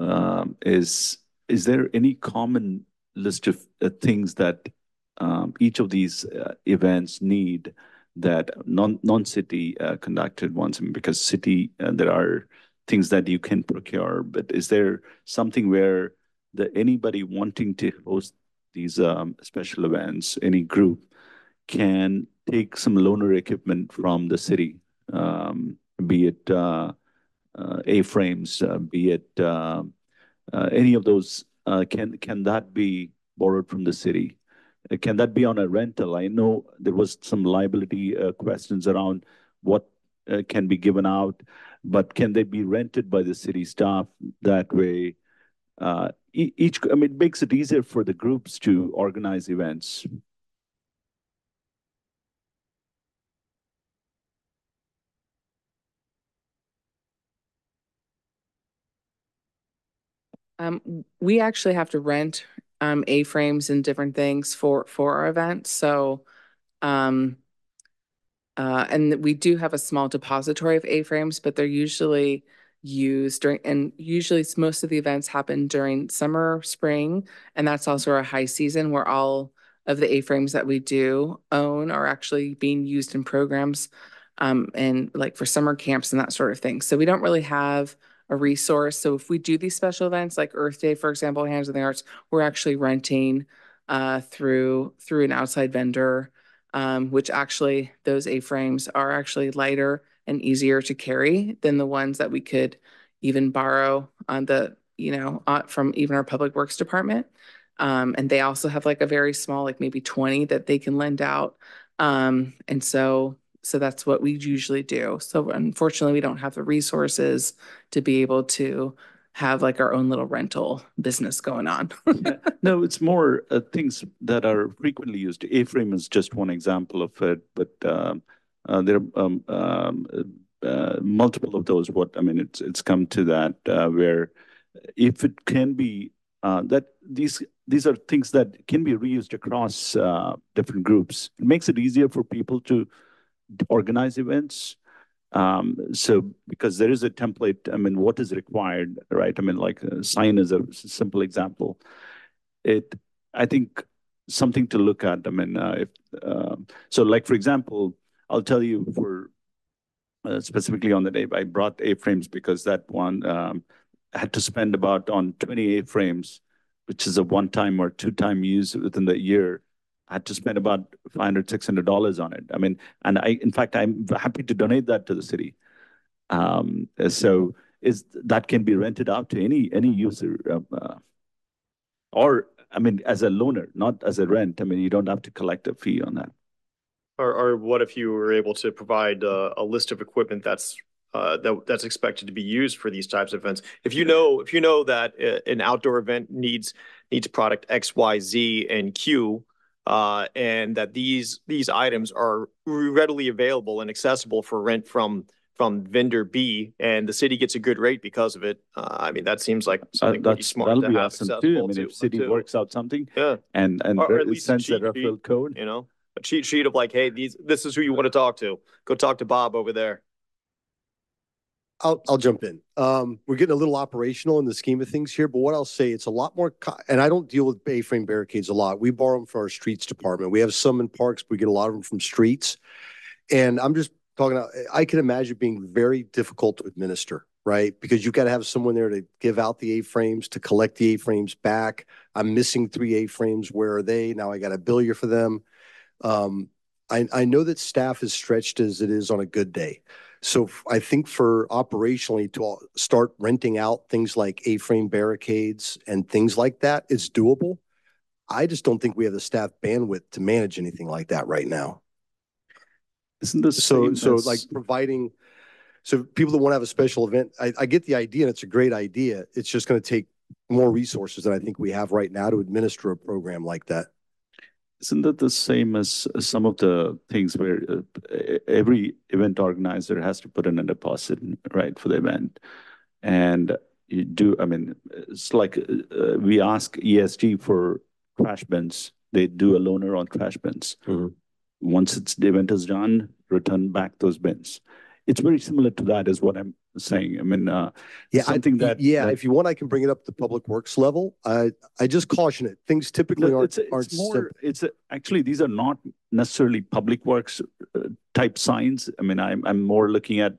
um, is is there any common list of uh, things that um, each of these uh, events need that non non-city uh, conducted ones? I mean, because city uh, there are things that you can procure, but is there something where the anybody wanting to host these um, special events, any group, can take some loaner equipment from the city um, be it uh, uh, A-frames, uh, be it any of those, can can that be borrowed from the city? Can that be on a rental? I know there was some liability questions around what can be given out, but can they be rented by the city staff? That way, each, I mean, it makes it easier for the groups to organize events. Um, we actually have to rent um A-frames and different things for for our events. So um uh and we do have a small depository of A-frames, but they're usually used during and usually most of the events happen during summer, spring, and that's also our high season where all of the A-frames that we do own are actually being used in programs um and like for summer camps and that sort of thing. So we don't really have a resource. So if we do these special events like Earth Day, for example, Hands of the Arts, we're actually renting uh, through through an outside vendor, um, which actually those A-frames are actually lighter and easier to carry than the ones that we could even borrow on the you know uh, from even our public works department. Um, and they also have like a very small, like maybe 20 that they can lend out. Um, and so so that's what we usually do. So unfortunately, we don't have the resources to be able to have like our own little rental business going on. No, it's more uh, things that are frequently used. A-frame is just one example of it, but um, uh, there are um, um, uh, multiple of those. What I mean, it's it's come to that uh, where if it can be uh, that these these are things that can be reused across uh, different groups. It makes it easier for people to organize events. Um, so because there is a template, I mean, what is required, right? I mean, like sign is a simple example. It, I think something to look at. I mean, uh, if uh, so, like for example, I'll tell you for uh, specifically on the day I brought A-frames because that one um, had to spend about on 20 A-frames, which is a one-time or two-time use within the year I had to spend about five hundred, six hundred dollars on it. I mean, and I, in fact, I'm happy to donate that to the city. Um, so is, that can be rented out to any, any user, um, uh, or, I mean, as a loaner, not as a rent. I mean, you don't have to collect a fee on that. Or, or what if you were able to provide uh, a list of equipment that's uh, that that's expected to be used for these types of events? If you know, if you know that uh, an outdoor event needs needs product X, Y, Z, and Q, uh, and that these these items are readily available and accessible for rent from from vendor B, and the city gets a good rate because of it. Uh, I mean, that seems like Uh, something pretty that's, smart that'll to be have awesome too. I mean, to, if city to- works out something Yeah, and, and Or- or at least sends a referral code. you know, a cheat sheet of like, hey, these this is who you want to talk to. Go talk to Bob over there. I'll, I'll jump in. Um, we're getting a little operational in the scheme of things here, but what I'll say, it's a lot more, and I don't deal with A-frame barricades a lot. We borrow them from our streets department. We have some in parks, but we get a lot of them from streets. And I'm just talking, about- I can imagine being very difficult to administer, right? Because you've got to have someone there to give out the A-frames, to collect the A-frames back. I'm missing three A-frames. Where are they? Now I got to bill you for them. Um, I, I know that staff is stretched as it is on a good day. So I think for operationally to all- start renting out things like A-frame barricades and things like that, it's doable. I just don't think we have the staff bandwidth to manage anything like that right now. Isn't this So, so like providing, so people that want to have a special event, I, I get the idea and it's a great idea. It's just going to take more resources than I think we have right now to administer a program like that. Isn't that the same as some of the things where uh, every event organizer has to put in a deposit, right, for the event? And you do, I mean, it's like uh, uh, we ask ESG for trash bins. They do a loaner on trash bins. Mhm. Once it's, the event is done, return back those bins. It's very similar to that is what I'm saying. I mean, uh, Yeah, I- something that. Yeah, that- if you want, I can bring it up to public works level. I, I just caution it. Things typically aren't, it's, aren't it's more, simple. it's, a- actually, these are not necessarily public works uh, type signs. I mean, I'm, I'm more looking at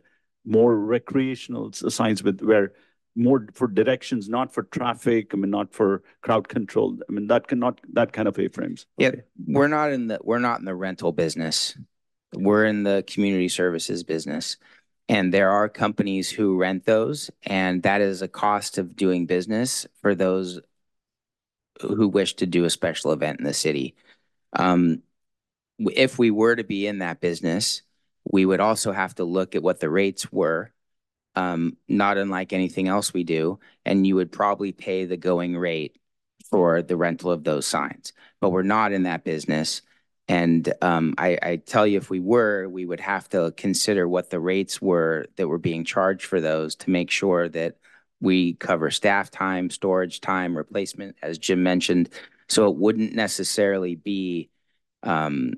more recreational signs with where more for directions, not for traffic, I mean, not for crowd control. I mean, that cannot, that kind of A-frames. Yeah, we're not in the, we're not in the rental business. We're in the community services business. And there are companies who rent those, and that is a cost of doing business for those who wish to do a special event in the city. Um, if we were to be in that business, we would also have to look at what the rates were, um, not unlike anything else we do, and you would probably pay the going rate for the rental of those signs. But we're not in that business. And um, I, I tell you, if we were, we would have to consider what the rates were that were being charged for those to make sure that we cover staff time, storage time, replacement, as Jim mentioned. So it wouldn't necessarily be um,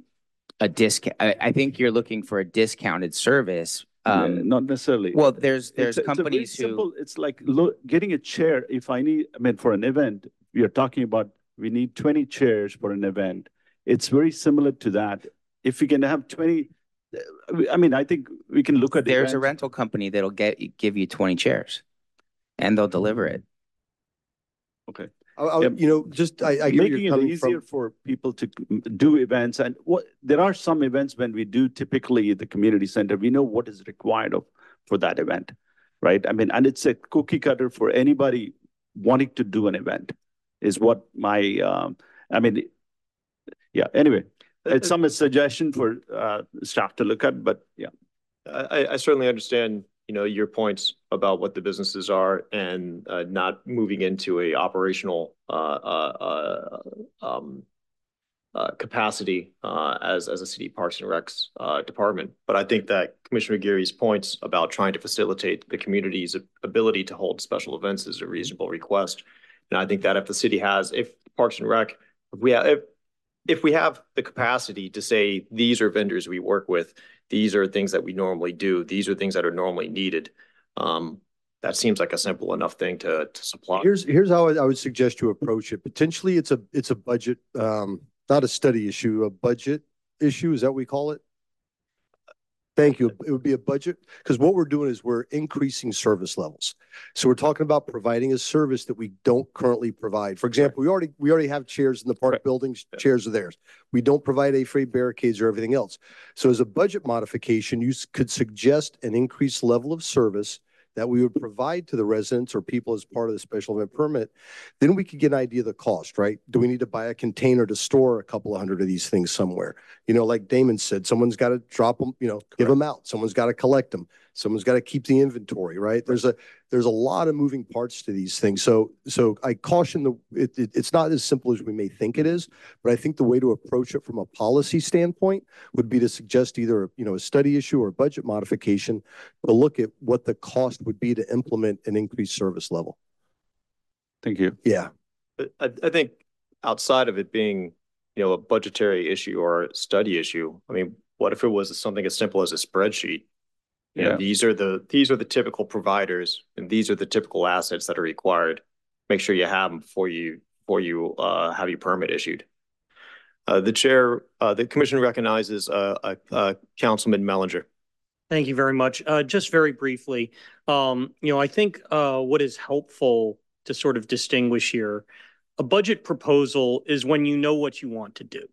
a discount. I, I think you're looking for a discounted service. Yeah, Um, Not necessarily. well, there's there's It's a- it's companies who. simple- It's like lo- getting a chair. If I need, I mean, for an event, we are talking about, we need twenty chairs for an event. It's very similar to that. If we can have twenty, uh, I mean, I think we can look at. There's a rental company that'll get, give you twenty chairs and they'll deliver it. I, I, Yep. you know, just, I, I Making it easier from. for people to do events and what, there are some events when we do typically the community center, we know what is required of, for that event. Right? I mean, and it's a cookie cutter for anybody wanting to do an event is what my, um, I mean, yeah, anyway, it's some suggestion for, uh, staff to look at, but yeah. I, I certainly understand, you know, your points about what the businesses are and uh, not moving into a operational uh, uh, uh, um, uh, capacity uh, as as a city parks and recs uh, department. But I think that Commissioner Geary's points about trying to facilitate the community's ability to hold special events is a reasonable request. And I think that if the city has, if Parks and Rec, if we have, if if we have the capacity to say, these are vendors we work with, these are things that we normally do, these are things that are normally needed. Um, that seems like a simple enough thing to, to supply. Here's, here's how I would suggest you approach it. Potentially, it's a, it's a budget, um, not a study issue, a budget issue. Is that what we call it? Thank you. It would be a budget, because what we're doing is we're increasing service levels. So we're talking about providing a service that we don't currently provide. For example, we already, we already have chairs in the park Right. buildings, Yeah. chairs are theirs. We don't provide A-frame barricades or everything else. So as a budget modification, you could suggest an increased level of service that we would provide to the residents or people as part of the special event permit. Then we could get an idea of the cost, right? Do we need to buy a container to store a couple of hundred of these things somewhere? You know, like Damon said, someone's got to drop them, you know, give them out. Someone's got to collect them. Someone's got to keep the inventory, right? There's a, there's a lot of moving parts to these things. So, so I caution the, it, it, it's not as simple as we may think it is. But I think the way to approach it from a policy standpoint would be to suggest either, you know, a study issue or a budget modification to look at what the cost would be to implement an increased service level. Thank you. Yeah. I, I think outside of it being, you know, a budgetary issue or a study issue, I mean, what if it was something as simple as a spreadsheet? You know, Yeah. these are the, these are the typical providers and these are the typical assets that are required. Make sure you have them before you, before you, uh, have your permit issued. Uh, the chair, uh, the commission recognizes, uh, uh, uh, Councilman Mehlinger. Thank you very much. Uh, just very briefly, um, you know, I think, uh, what is helpful to sort of distinguish here, a budget proposal is when you know what you want to do,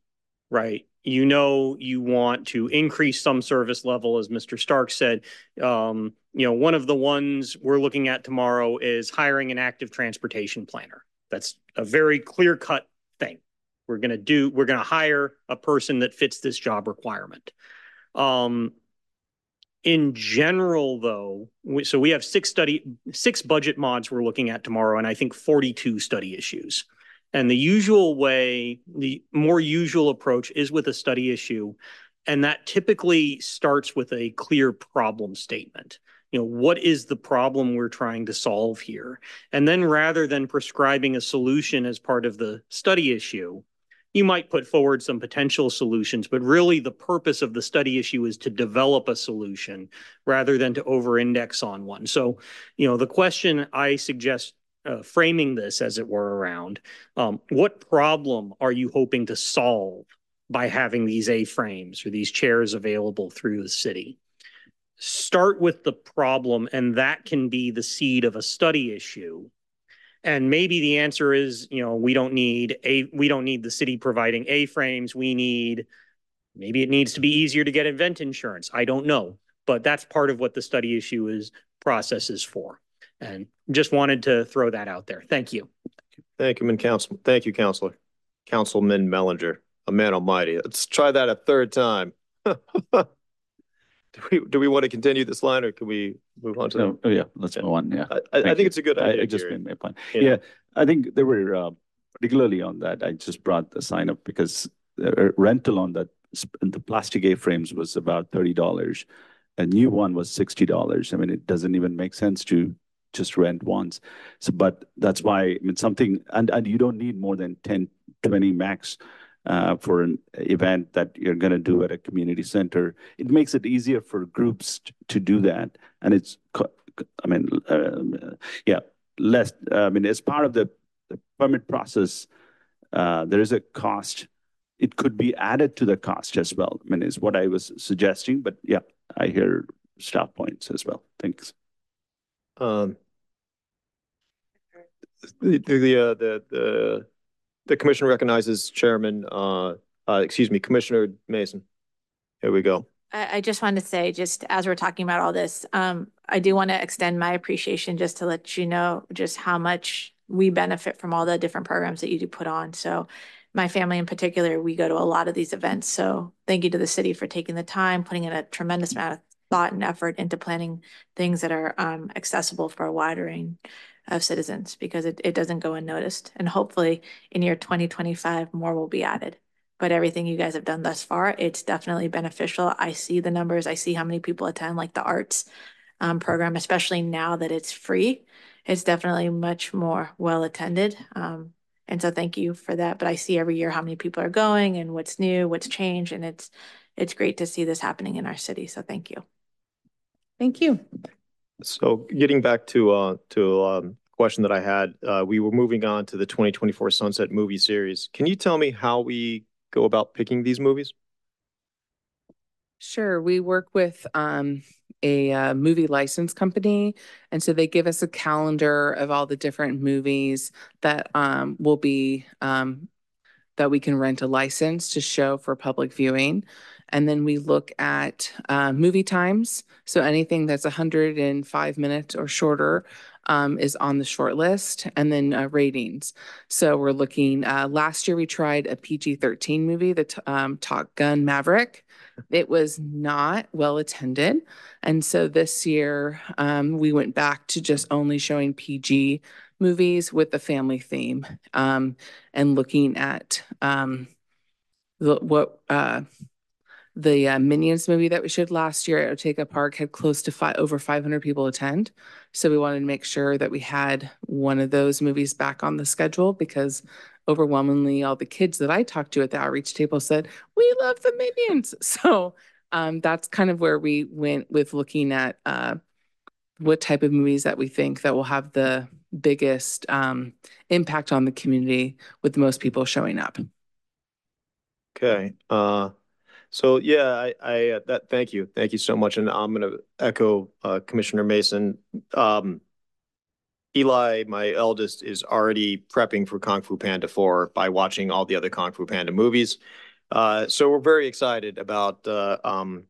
right? You know, you want to increase some service level, as Mr. Stark said. Um, you know, one of the ones we're looking at tomorrow is hiring an active transportation planner. That's a very clear cut thing. We're gonna do, we're gonna hire a person that fits this job requirement. Um, in general, though, we, so we have six study, six budget mods we're looking at tomorrow, and I think 42 study issues. And the usual way, the more usual approach is with a study issue. And that typically starts with a clear problem statement. You know, what is the problem we're trying to solve here? And then rather than prescribing a solution as part of the study issue, you might put forward some potential solutions, but really the purpose of the study issue is to develop a solution rather than to over-index on one. So, you know, the question I suggest uh, framing this as it were around, um, what problem are you hoping to solve by having these A-frames or these chairs available through the city? Start with the problem, and that can be the seed of a study issue. And maybe the answer is, you know, we don't need a, we don't need the city providing A-frames. We need, maybe it needs to be easier to get event insurance. I don't know. But that's part of what the study issue is, process is for. And just wanted to throw that out there. Thank you. Thank you, man, council. Thank you, Counselor. Councilman Mehlinger, a man almighty. Let's try that a third time. Do we, do we want to continue this line or can we move on to? No, oh, yeah, let's Yeah. move on, yeah. I, I- I think you. it's a good I, idea. I just made my point. You know? Yeah, I think there were, uh, particularly on that, I just brought the sign up because the uh, rental on that, the plastic A-frames was about thirty dollars. A new one was sixty dollars. I mean, it doesn't even make sense to just rent once. So, but that's why, I mean, something, and, and you don't need more than 10, 20 max uh, for an event that you're gonna do at a community center. It makes it easier for groups to do that. And it's, I mean, um, yeah, less, I mean, as part of the the permit process, uh, there is a cost. It could be added to the cost as well. I mean, is what I was suggesting, but yeah, I hear staff points as well. Thanks. Um. The, the, uh, the, the, the commission recognizes Chairman, uh, uh, excuse me, Commissioner Mason. Here we go. I, I just wanted to say, just as we're talking about all this, um, I do want to extend my appreciation just to let you know just how much we benefit from all the different programs that you do put on. So my family in particular, we go to a lot of these events. So thank you to the city for taking the time, putting in a tremendous amount of thought and effort into planning things that are um, accessible for a wide range of citizens because it, it doesn't go unnoticed. And hopefully in year 2025, more will be added but everything you guys have done thus far, it's definitely beneficial. I see the numbers. I see how many people attend like the arts um, program, especially now that it's free. It's definitely much more well attended. Um, and so thank you for that. But I see every year how many people are going and what's new, what's changed, and it's it's great to see this happening in our city. So thank you. Thank you. So getting back to, uh, to, um, question that I had, uh, we were moving on to the twenty twenty-four Sunset Movie Series. Can you tell me how we go about picking these movies? Sure, we work with um a uh, movie license company, and so they give us a calendar of all the different movies that um will be um that we can rent a license to show for public viewing. And then we look at uh, movie times. So anything that's 105 minutes or shorter um, is on the short list. And then uh, ratings. So we're looking, uh, last year we tried a PG 13 movie, the um, Top Gun Maverick. It was not well attended. And so this year um, we went back to just only showing PG movies with the family theme um, and looking at um, the, what uh, the uh, Minions movie that we showed last year at Ortega Park had close to five, over 500 people attend. So we wanted to make sure that we had one of those movies back on the schedule because overwhelmingly all the kids that I talked to at the outreach table said, we love the Minions. So um, that's kind of where we went with looking at uh, what type of movies that we think that will have the biggest um, impact on the community with the most people showing up. Okay, uh, so yeah, I, I, uh, that, thank you. Thank you so much. And I'm gonna echo, uh, Commissioner Mason. Um, Eli, my eldest, is already prepping for Kung Fu Panda 4 by watching all the other Kung Fu Panda movies. Uh, so we're very excited about, uh, um,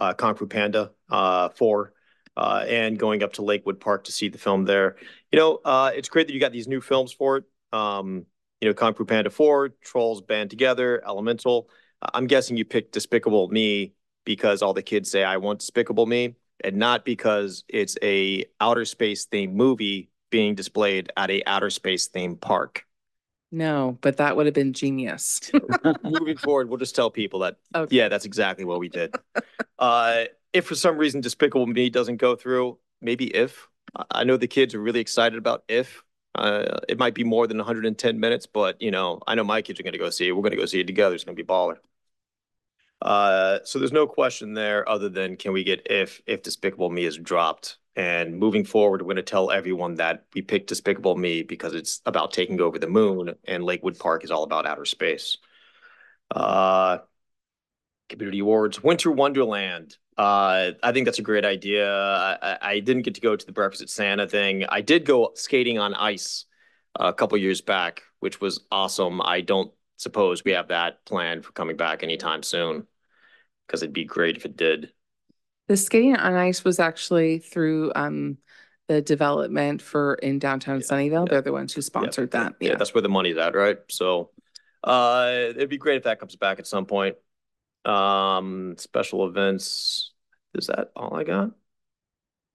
uh, Kung Fu Panda, uh, 4, uh, and going up to Lakewood Park to see the film there. You know, uh, it's great that you got these new films for it. Um, you know, Kung Fu Panda 4, Trolls Band Together, Elemental. I'm guessing you picked Despicable Me because all the kids say I want Despicable Me, and not because it's a outer space themed movie being displayed at a outer space themed park. No, but that would have been genius. Moving forward, we'll just tell people that Okay. yeah, that's exactly what we did. uh, if for some reason Despicable Me doesn't go through, maybe if. I- I know the kids are really excited about if. Uh, it might be more than 110 minutes, but you know, I know my kids are going to go see it. We're going to go see it together. It's going to be baller. Uh, so there's no question there other than can we get if if Despicable Me is dropped. And moving forward, we're going to tell everyone that we picked Despicable Me because it's about taking over the moon, and Lakewood Park is all about outer space. Uh, community awards, Winter Wonderland. Uh, I think that's a great idea. I, I- didn't get to go to the Breakfast at Santa thing. I did go skating on ice a couple years back, which was awesome. I don't suppose we have that planned for coming back anytime soon because it'd be great if it did. The skating on ice was actually through um the development for in downtown Sunnyvale. They're the ones who sponsored that. Yeah, Yeah. that's where the money's at, right? So uh it'd be great if that comes back at some point. Um special events, is that all I got?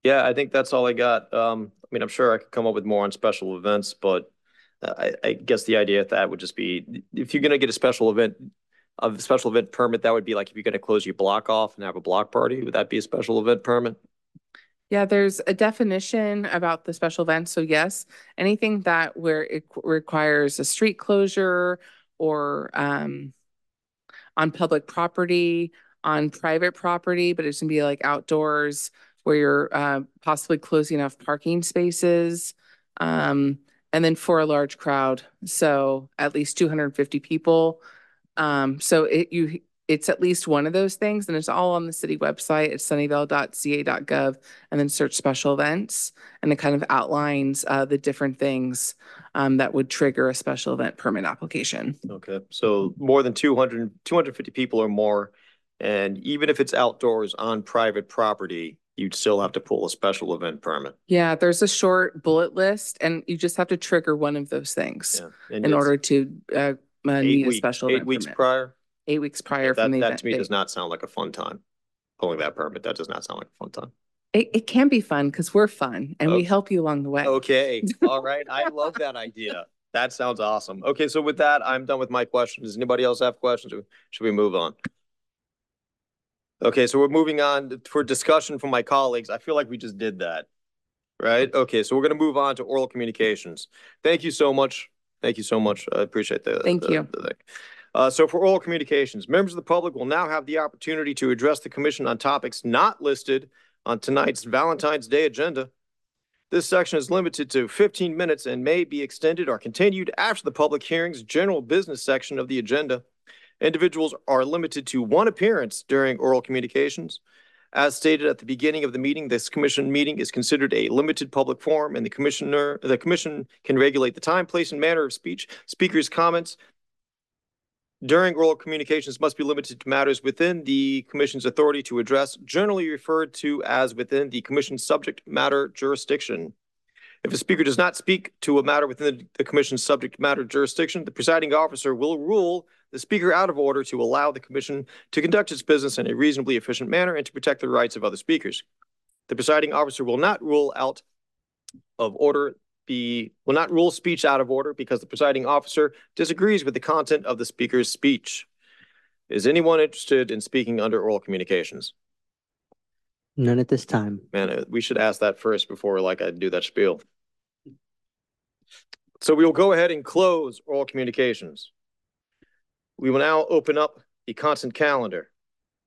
Yeah, I think that's all I got. Um I mean, I'm sure I could come up with more on special events, but uh, I I guess the idea of that would just be if you're gonna get a special event a special event permit, that would be like if you're gonna close your block off and have a block party, would that be a special event permit? Yeah, there's a definition about the special events. So yes, anything that where it requires a street closure or um on public property, on private property, but it's gonna be like outdoors where you're uh possibly closing off parking spaces. Um, and then for a large crowd, so at least two hundred and fifty people. Um, so it you it's at least one of those things, and it's all on the city website. It's sunnyvale.ca.gov and then search special events. And it kind of outlines uh, the different things um, that would trigger a special event permit application. Okay, so more than 200, 250 people or more. And even if it's outdoors on private property, you'd still have to pull a special event permit. Yeah, there's a short bullet list, and you just have to trigger one of those things Yeah. In order to uh, uh, need a week- special Eight event weeks permit. prior, Eight weeks prior that, from the that event to me date. does not sound like a fun time. Pulling that permit, that does not sound like a fun time. It, it can be fun because we're fun and we Okay. help you along the way. Okay, all right, I love that idea. That sounds awesome. Okay, so with that, I'm done with my questions. Does anybody else have questions or should we move on? Okay, so we're moving on for discussion from my colleagues. I feel like we just did that. Right? Okay, so we're gonna move on to oral communications. Thank you so much. Thank you so much. I appreciate the. Thank the- you. the thing. Uh, so for oral communications, members of the public will now have the opportunity to address the commission on topics not listed on tonight's Valentine's Day agenda. This section is limited to fifteen minutes and may be extended or continued after the public hearing's general business section of the agenda. Individuals are limited to one appearance during oral communications. As stated at the beginning of the meeting, this commission meeting is considered a limited public forum and the commissioner, the commission can regulate the time, place, and manner of speech. Speakers' comments during oral communications must be limited to matters within the commission's authority to address, generally referred to as within the commission's subject matter jurisdiction. If a speaker does not speak to a matter within the commission's subject matter jurisdiction, the presiding officer will rule the speaker out of order to allow the commission to conduct its business in a reasonably efficient manner and to protect the rights of other speakers. The presiding officer will not rule out of order be will not rule speech out of order because the presiding officer disagrees with the content of the speaker's speech. Is anyone interested in speaking under oral communications? None at this time. Man, uh, we should ask that first before like I do that spiel. So we will go ahead and close oral communications. We will now open up the consent calendar.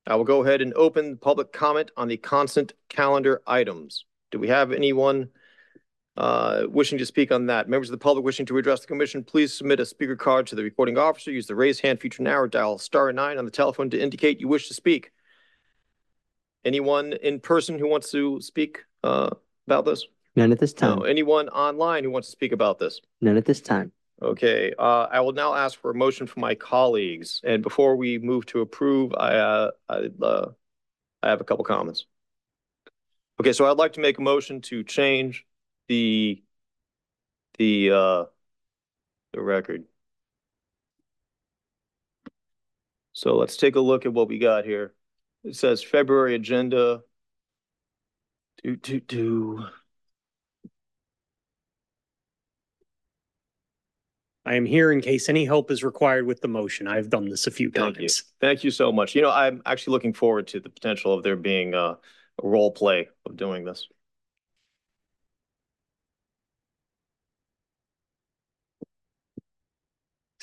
I will go ahead and open public comment on the consent calendar items. Do we have anyone uh, wishing to speak on that? Members of the public wishing to address the commission, please submit a speaker card to the recording officer. Use the raise hand feature now or dial star nine on the telephone to indicate you wish to speak. Anyone in person who wants to speak uh, about this? None at this time. No. Anyone online who wants to speak about this? None at this time. Okay, uh, I will now ask for a motion from my colleagues. And before we move to approve, I, uh, I, uh, I have a couple comments. Okay, so I'd like to make a motion to change the, the, uh, the record. So let's take a look at what we got here. It says February agenda. Do, do, do. I am here in case any help is required with the motion. I've done this a few Thank you. times. Thank you so much. You know, I'm actually looking forward to the potential of there being a, a role play of doing this.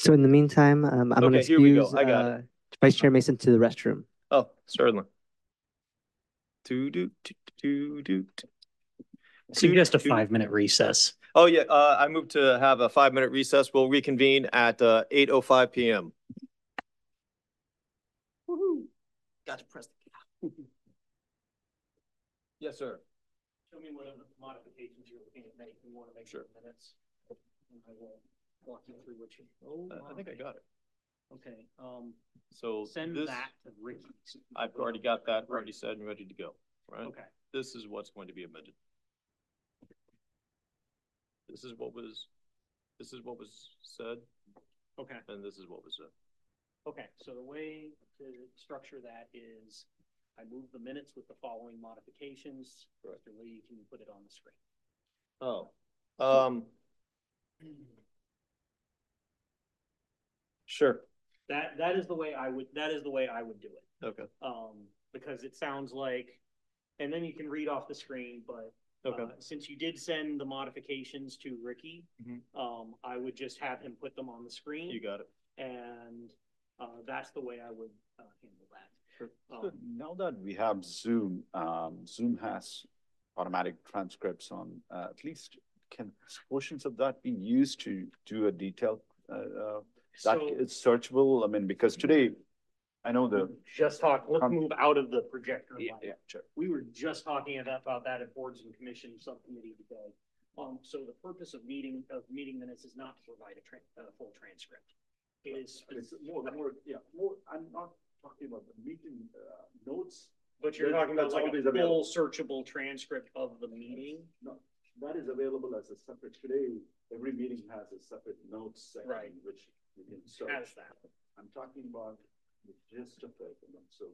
So in the meantime, um, I'm going to Okay, here we go. excuse I got uh, Vice Chair Mason to the restroom. Oh, certainly. Do, do, do, do, do. do. Suggest a five-minute recess. Oh, yeah, uh, I moved to have a five-minute recess. We'll reconvene at, uh, eight oh five PM. Got to press. The. Yes, sir. Show me what modifications you're looking at making. You want to make Sure. minutes. I walk you through what you. I- I think I got it. Okay, um, So send this, that to Ricky. I've already got that already said and ready to go, right? Okay. This is what's going to be amended. This is what was, this is what was said, Okay. and this is what was said. Okay, so the way to structure that is I move the minutes with the following modifications. Correct. Mr. Lee, can you put it on the screen? Oh. Um. Sure, That, that is the way I would, that is the way I would do it. okay, Um, because it sounds like, and then you can read off the screen, but okay, uh, since you did send the modifications to Ricky, Mhm. um, I would just have him put them on the screen. you got it. And, uh, that's the way I would, uh, handle that. Sure. Um, Now that we have Zoom, um, Zoom has automatic transcripts on, uh, at least can portions of that be used to do a detailed, uh, uh, that so- is searchable? I mean, because today, I know the. Just talk, let's Um, move out of the projector. Yeah, light. yeah, sure. We were just talking about, about that at boards and commission subcommittee today. Um, so the purpose of meeting, of meeting minutes is not to provide a tran- a full transcript. It is, It's more, more, yeah, more, I'm not talking about the meeting, uh, notes. but you're talking about like a always available. full searchable transcript of the meeting. No, that is available as a separate, today, every meeting has a separate notes section, Right. which Has that. I'm talking about the gist of it, and so,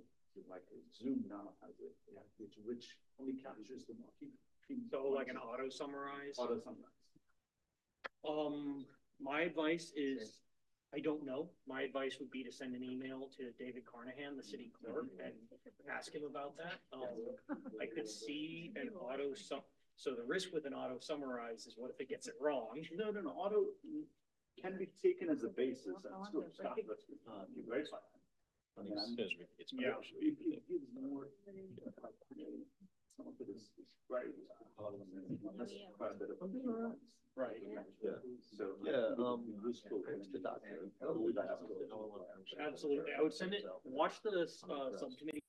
like, Zoom now has it, yeah, which, which only captures the marquee. So like an auto summarize. Auto summarize. Um, my advice is, I don't know. My advice would be to send an email to David Carnahan, the city clerk, and ask him about that. Um, I could see an auto sum, so the risk with an auto summarize is what if it gets it wrong? No, no, no, auto can be taken as a basis and still stop let's uh, verify. I mean, I'm, it's yeah, it, gives more. Some of it is, is right. Yeah. Yeah. Um, Absolutely, I would send it. Watch the uh, subcommittee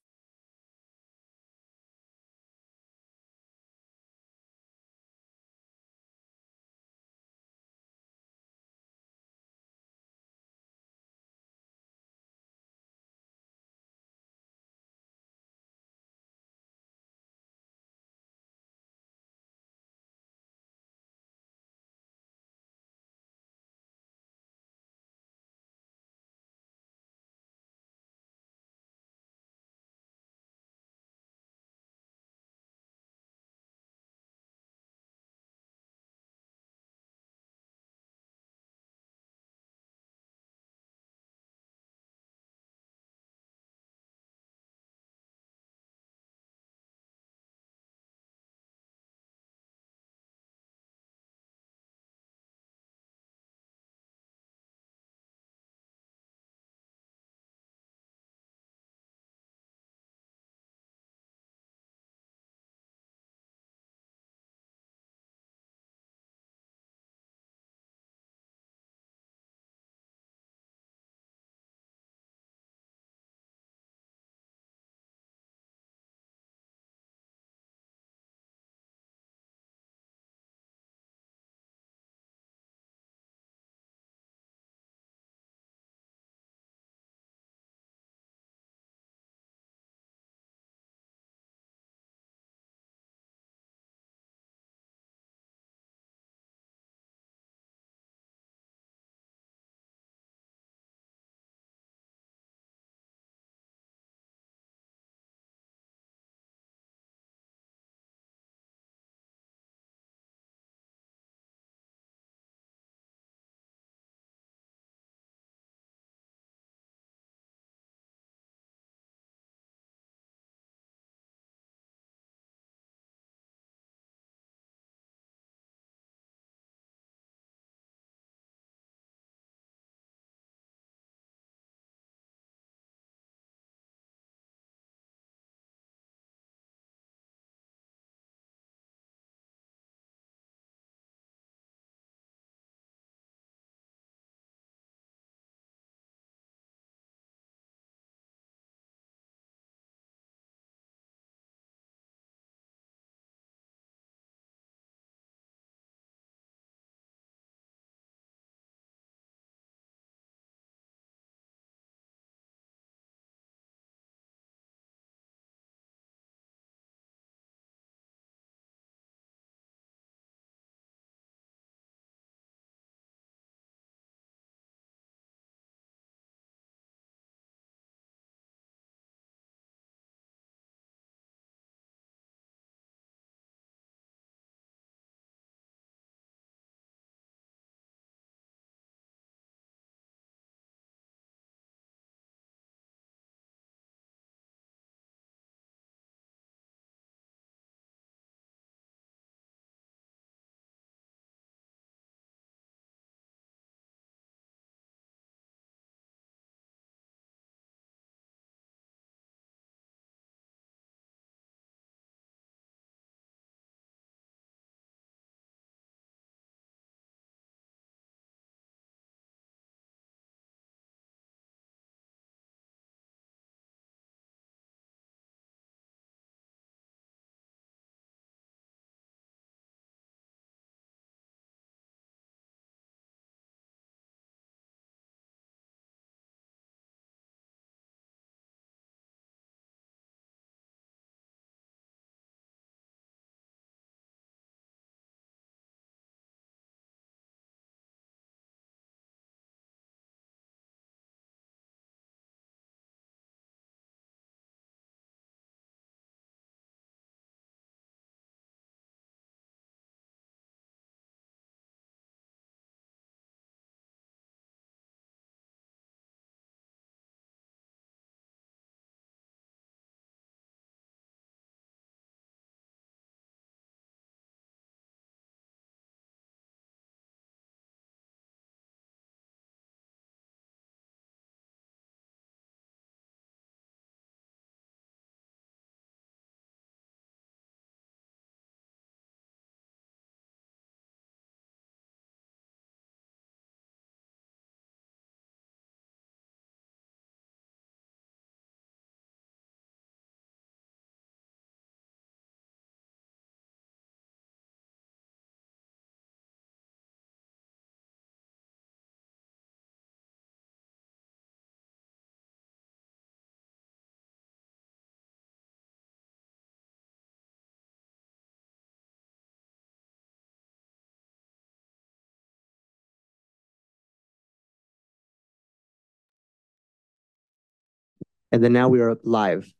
And then now we are live.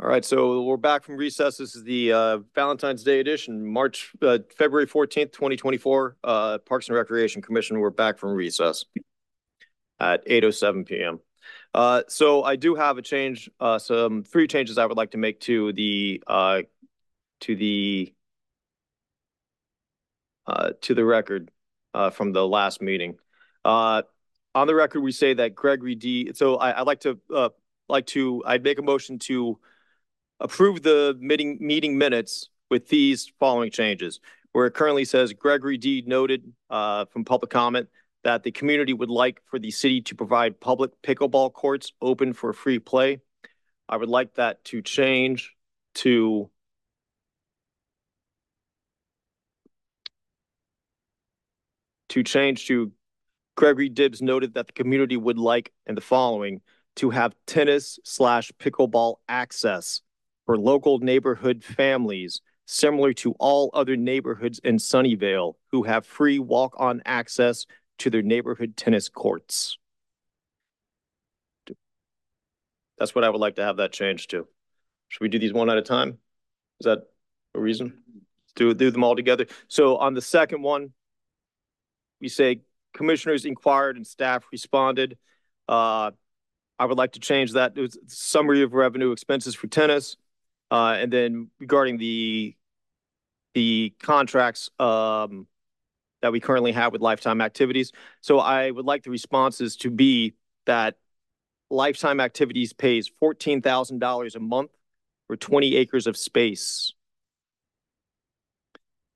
All right, so we're back from recess. This is the uh, Valentine's Day edition, March, uh, February 14th, 2024. Uh, Parks and Recreation Commission, we're back from recess at 8:07 PM. Uh, so I do have a change, uh, some three changes I would like to make to the uh, to the uh, to the record uh, from the last meeting. Uh, on the record, we say that Gregory D. So I, I'd like to uh, like to I'd make a motion to approve the meeting meeting minutes with these following changes. Where it currently says Gregory D. noted uh, from public comment that the community would like for the city to provide public pickleball courts open for free play. I would like that to change to to change to Gregory Dibbs noted that the community would like in the following to have tennis slash pickleball access for local neighborhood families similar to all other neighborhoods in Sunnyvale who have free walk-on access to their neighborhood tennis courts. That's what I would like to have that changed to. Should we do these one at a time? Is that a reason? Do, do them all together. So on the second one, we say commissioners inquired and staff responded. Uh, I would like to change that. It was summary of revenue expenses for tennis. Uh, and then regarding the the contracts um, that we currently have with Lifetime Activities. So I would like the responses to be that Lifetime Activities pays $14,000 a month for 20 acres of space.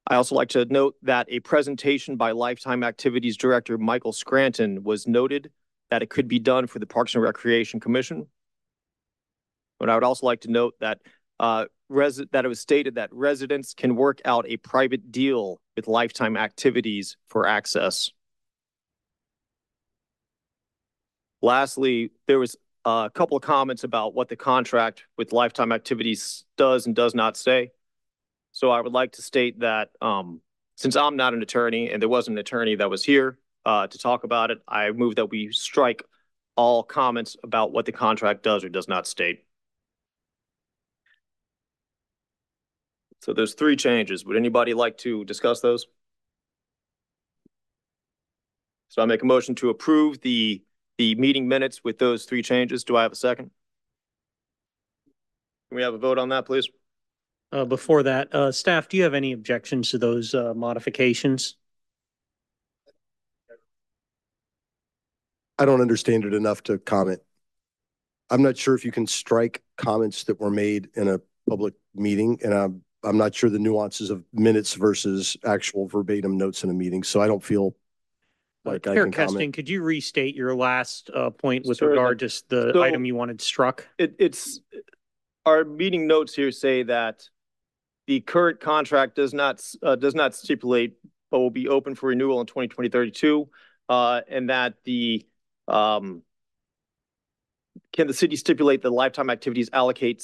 I also like to note that a presentation by Lifetime Activities Director Michael Scranton was noted that it could be done for the Parks and Recreation Commission. But I would also like to note that uh, that it was stated that residents can work out a private deal with Lifetime Activities for access. Lastly, there was a couple of comments about what the contract with Lifetime Activities does and does not say. So I would like to state that um, since I'm not an attorney and there wasn't an attorney that was here uh, to talk about it, I move that we strike all comments about what the contract does or does not state. So there's three changes. Would anybody like to discuss those? So I make a motion to approve the, the meeting minutes with those three changes. Do I have a second? Can we have a vote on that, please? Uh, before that, uh, staff, do you have any objections to those, uh, modifications? I don't understand it enough to comment. I'm not sure if you can strike comments that were made in a public meeting, and I'm I'm not sure the nuances of minutes versus actual verbatim notes in a meeting, so I don't feel like I Chair can Kesting, comment. could you restate your last, uh, point with Certainly. regard to s- the So- item you wanted struck? It, it's, our meeting notes here say that the current contract does not, uh, does not stipulate, but will be open for renewal in 2020-32, uh, and that the, um, can the city stipulate that Lifetime Activities allocates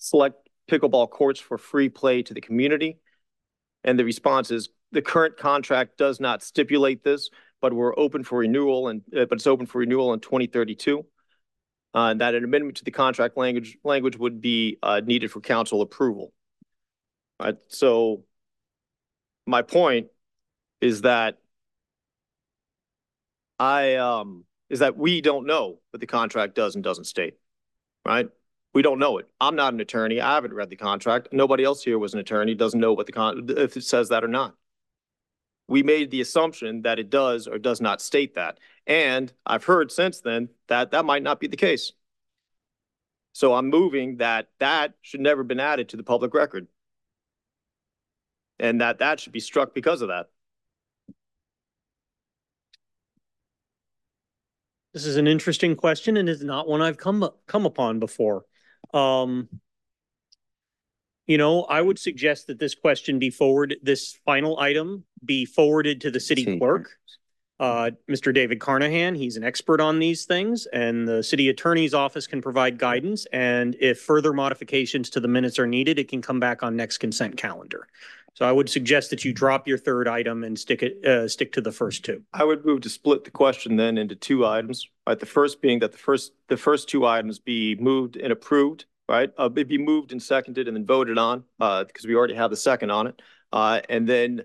select pickleball courts for free play to the community? And the response is, the current contract does not stipulate this, but we're open for renewal and, uh, but it's open for renewal in 2032. Uh, and that an amendment to the contract language, language would be, uh, needed for council approval. All right, so my point is that I, um, is that we don't know what the contract does and doesn't state, right? We don't know it. I'm not an attorney. I haven't read the contract. Nobody else here was an attorney, doesn't know what the con, if it says that or not. We made the assumption that it does or does not state that. And I've heard since then that that might not be the case. So I'm moving that that should never have been added to the public record. And that that should be struck because of that. This is an interesting question and is not one I've come, come upon before. Um, you know, I would suggest that this question be forwarded, this final item be forwarded to the city City clerk. Uh, Mr. David Carnahan, he's an expert on these things and the city attorney's office can provide guidance. And if further modifications to the minutes are needed, it can come back on next consent calendar. So I would suggest that you drop your third item and stick it, uh, stick to the first two. I would move to split the question then into two items. Right, the first being that the first, the first two items be moved and approved, right? Uh, it'd be moved and seconded and then voted on, uh, because we already have the second on it. Uh, and then,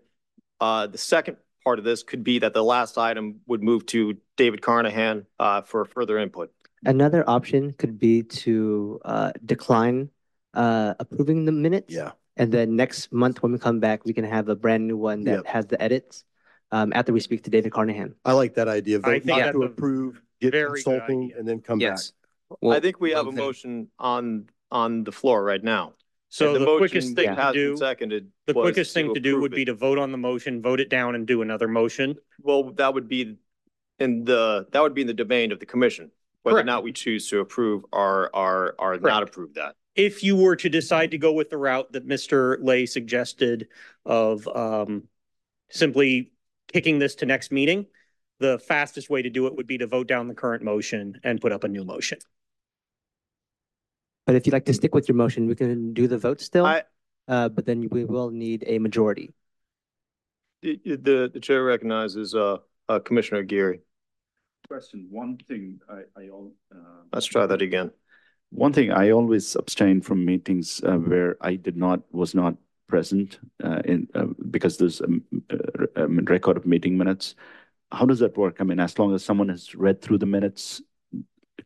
uh, the second part of this could be that the last item would move to David Carnahan, uh, for further input. Another option could be to uh, decline uh, approving the minutes. Yeah. And then next month, when we come back, we can have a brand new one Yep. that has the edits um, after we speak to David Carnahan. I like that idea. I Vote think not that's to a approve, get very good consulting idea. and then come back. Yes. I think we have a well, motion on, on the floor right now. So And the quickest motion thing that to has been do, Seconded. the was quickest thing to do approve would be it. to vote on the motion, vote it down and do another motion. Well, that would be in the, that would be in the domain of the commission. Whether or Correct. not we choose to approve or, or, or not Correct. approve that. If you were to decide to go with the route that Mr. Lay suggested of um simply kicking this to next meeting, the fastest way to do it would be to vote down the current motion and put up a new motion. But if you'd like to stick with your motion, we can do the vote still. I- Uh, But then we will need a majority. The, the, the chair recognizes, uh, uh, Commissioner Geary. Question, one thing I, I all. uh, Let's try that again. One thing, I always abstain from meetings uh, where I did not, was not present uh, in, uh, because there's a m- a- a record of meeting minutes. How does that work? I mean, as long as someone has read through the minutes,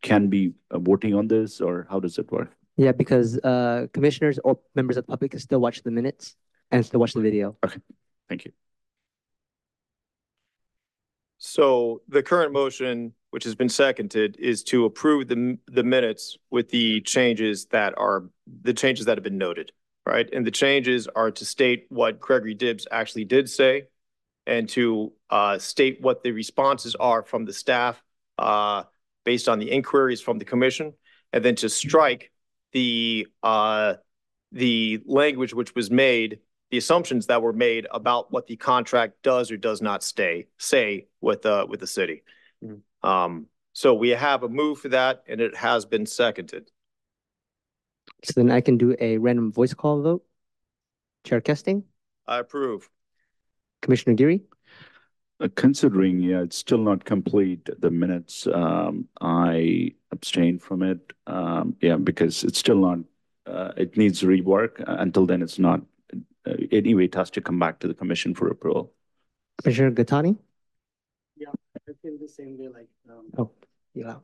can be uh, voting on this, or how does it work? Yeah, because uh, commissioners or members of the public can still watch the minutes and still watch the video. Okay, thank you. So the current motion, which has been seconded, is to approve the, the minutes with the changes that are, the changes that have been noted, right? And the changes are to state what Gregory Dibbs actually did say and to uh, state what the responses are from the staff uh, based on the inquiries from the commission, and then to strike the, uh, the language which was made the assumptions that were made about what the contract does or does not stay, say with, uh, with the city. Mhm. Um, so we have a move for that and it has been seconded. So then I can do a random voice call vote. Chair Kesting, I approve. Commissioner Geary, Uh, Considering, yeah, it's still not complete, the minutes, um, I abstain from it. Um, yeah, because it's still not, uh, it needs rework. Uh, Until then, it's not, uh, anyway, it has to come back to the commission for approval. Commissioner Gatani. Yeah, feel the same way like. um, Oh, yeah.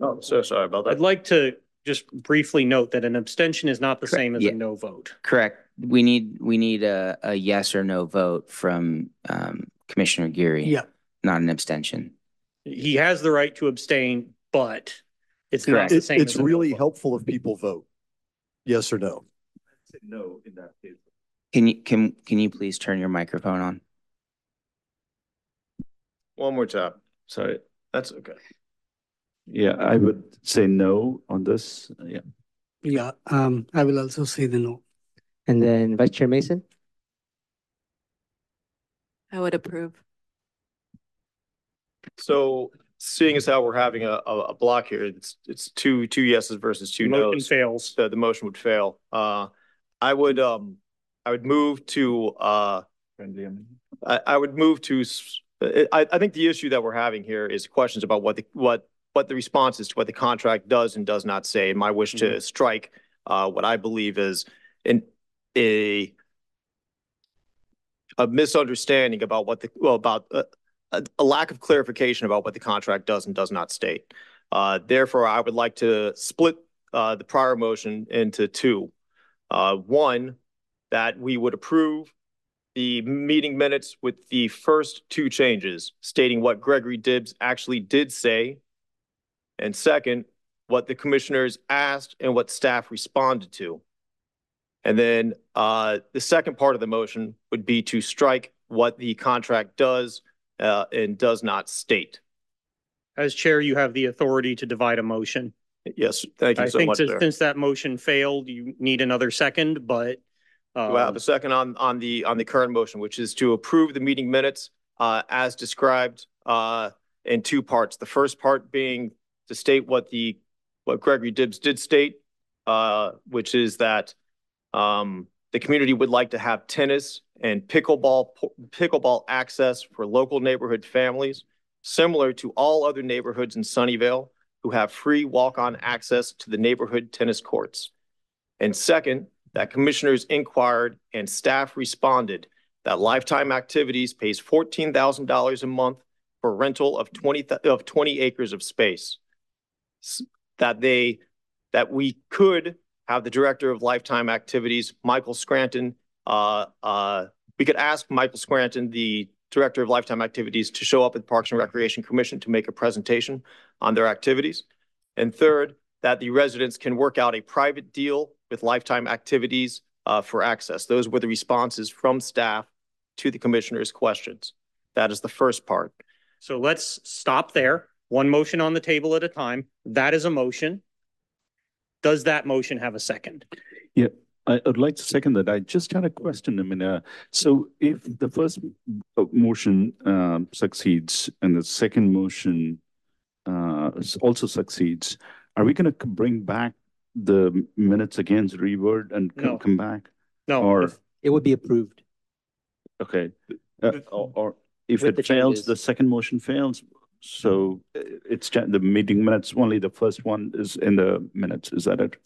Oh, so sorry about that. I'd like to just briefly note that an abstention is not the Correct. same as Yeah. a no vote. correct. We need, we need a, a yes or no vote from um, Commissioner Geary. Yeah. Not an abstention. He has the right to abstain, but it's not the It's, same. it's as a no really helpful if people vote. Yes or no? No, in that case. Can you, can, can you please turn your microphone on? One more time. Sorry. That's okay. Yeah, I would say no on this. Yeah. Yeah, um, I will also say the no. And then Vice Chair Mason, I would approve. So seeing as how we're having a, a, a block here, it's, it's two, two yeses versus two Motion nos. fails. The, the motion would fail. Uh, I would, um, I would move to, uh, I, I would move to, s- I, I think the issue that we're having here is questions about what the, what, what the response is to what the contract does and does not say. And my wish to strike, uh, what I believe is an, a, a misunderstanding about what the, well, about, uh, a, a lack of clarification about what the contract does and does not state. Uh, therefore, I would like to split, uh, the prior motion into two. Uh, one, that we would approve the meeting minutes with the first two changes stating what Gregory Dibbs actually did say. And second, what the commissioners asked and what staff responded to. And then uh, the second part of the motion would be to strike what the contract does uh, and does not state. As chair, you have the authority to divide a motion. Yes, thank you I so think much, that sir. since that motion failed, you need another second, but Do I have um, a second on, on the, on the current motion, which is to approve the meeting minutes uh, as described uh, in two parts. The first part being to state what the, what Gregory Dibbs did state, uh, which is that um, the community would like to have tennis and pickleball, pickleball access for local neighborhood families. similar to all other neighborhoods in Sunnyvale who have free walk-on access to the neighborhood tennis courts. And second, that commissioners inquired and staff responded that Lifetime Activities pays $14,000 a month for rental of 20, of 20 acres of space. That they, that we could have the director of Lifetime Activities, Michael Scranton, uh, uh, we could ask Michael Scranton, the director of Lifetime Activities, to show up at the Parks and Recreation Commission to make a presentation on their activities. And third, that the residents can work out a private deal with Lifetime Activities uh, for access. Those were the responses from staff to the commissioner's questions. That is the first part. So let's stop there. One motion on the table at a time. That is a motion. Does that motion have a second? Yeah, I would like to second that. I just had a question. I mean, uh, so if the first motion uh, succeeds and the second motion uh, also succeeds, are we going to bring back the minutes against reword and No. come back? No, Or, It would be approved. okay, uh, or or if With the it fails, changes. the second motion fails, so uh, it's cha- the meeting minutes, only the first one is in the minutes, is that it?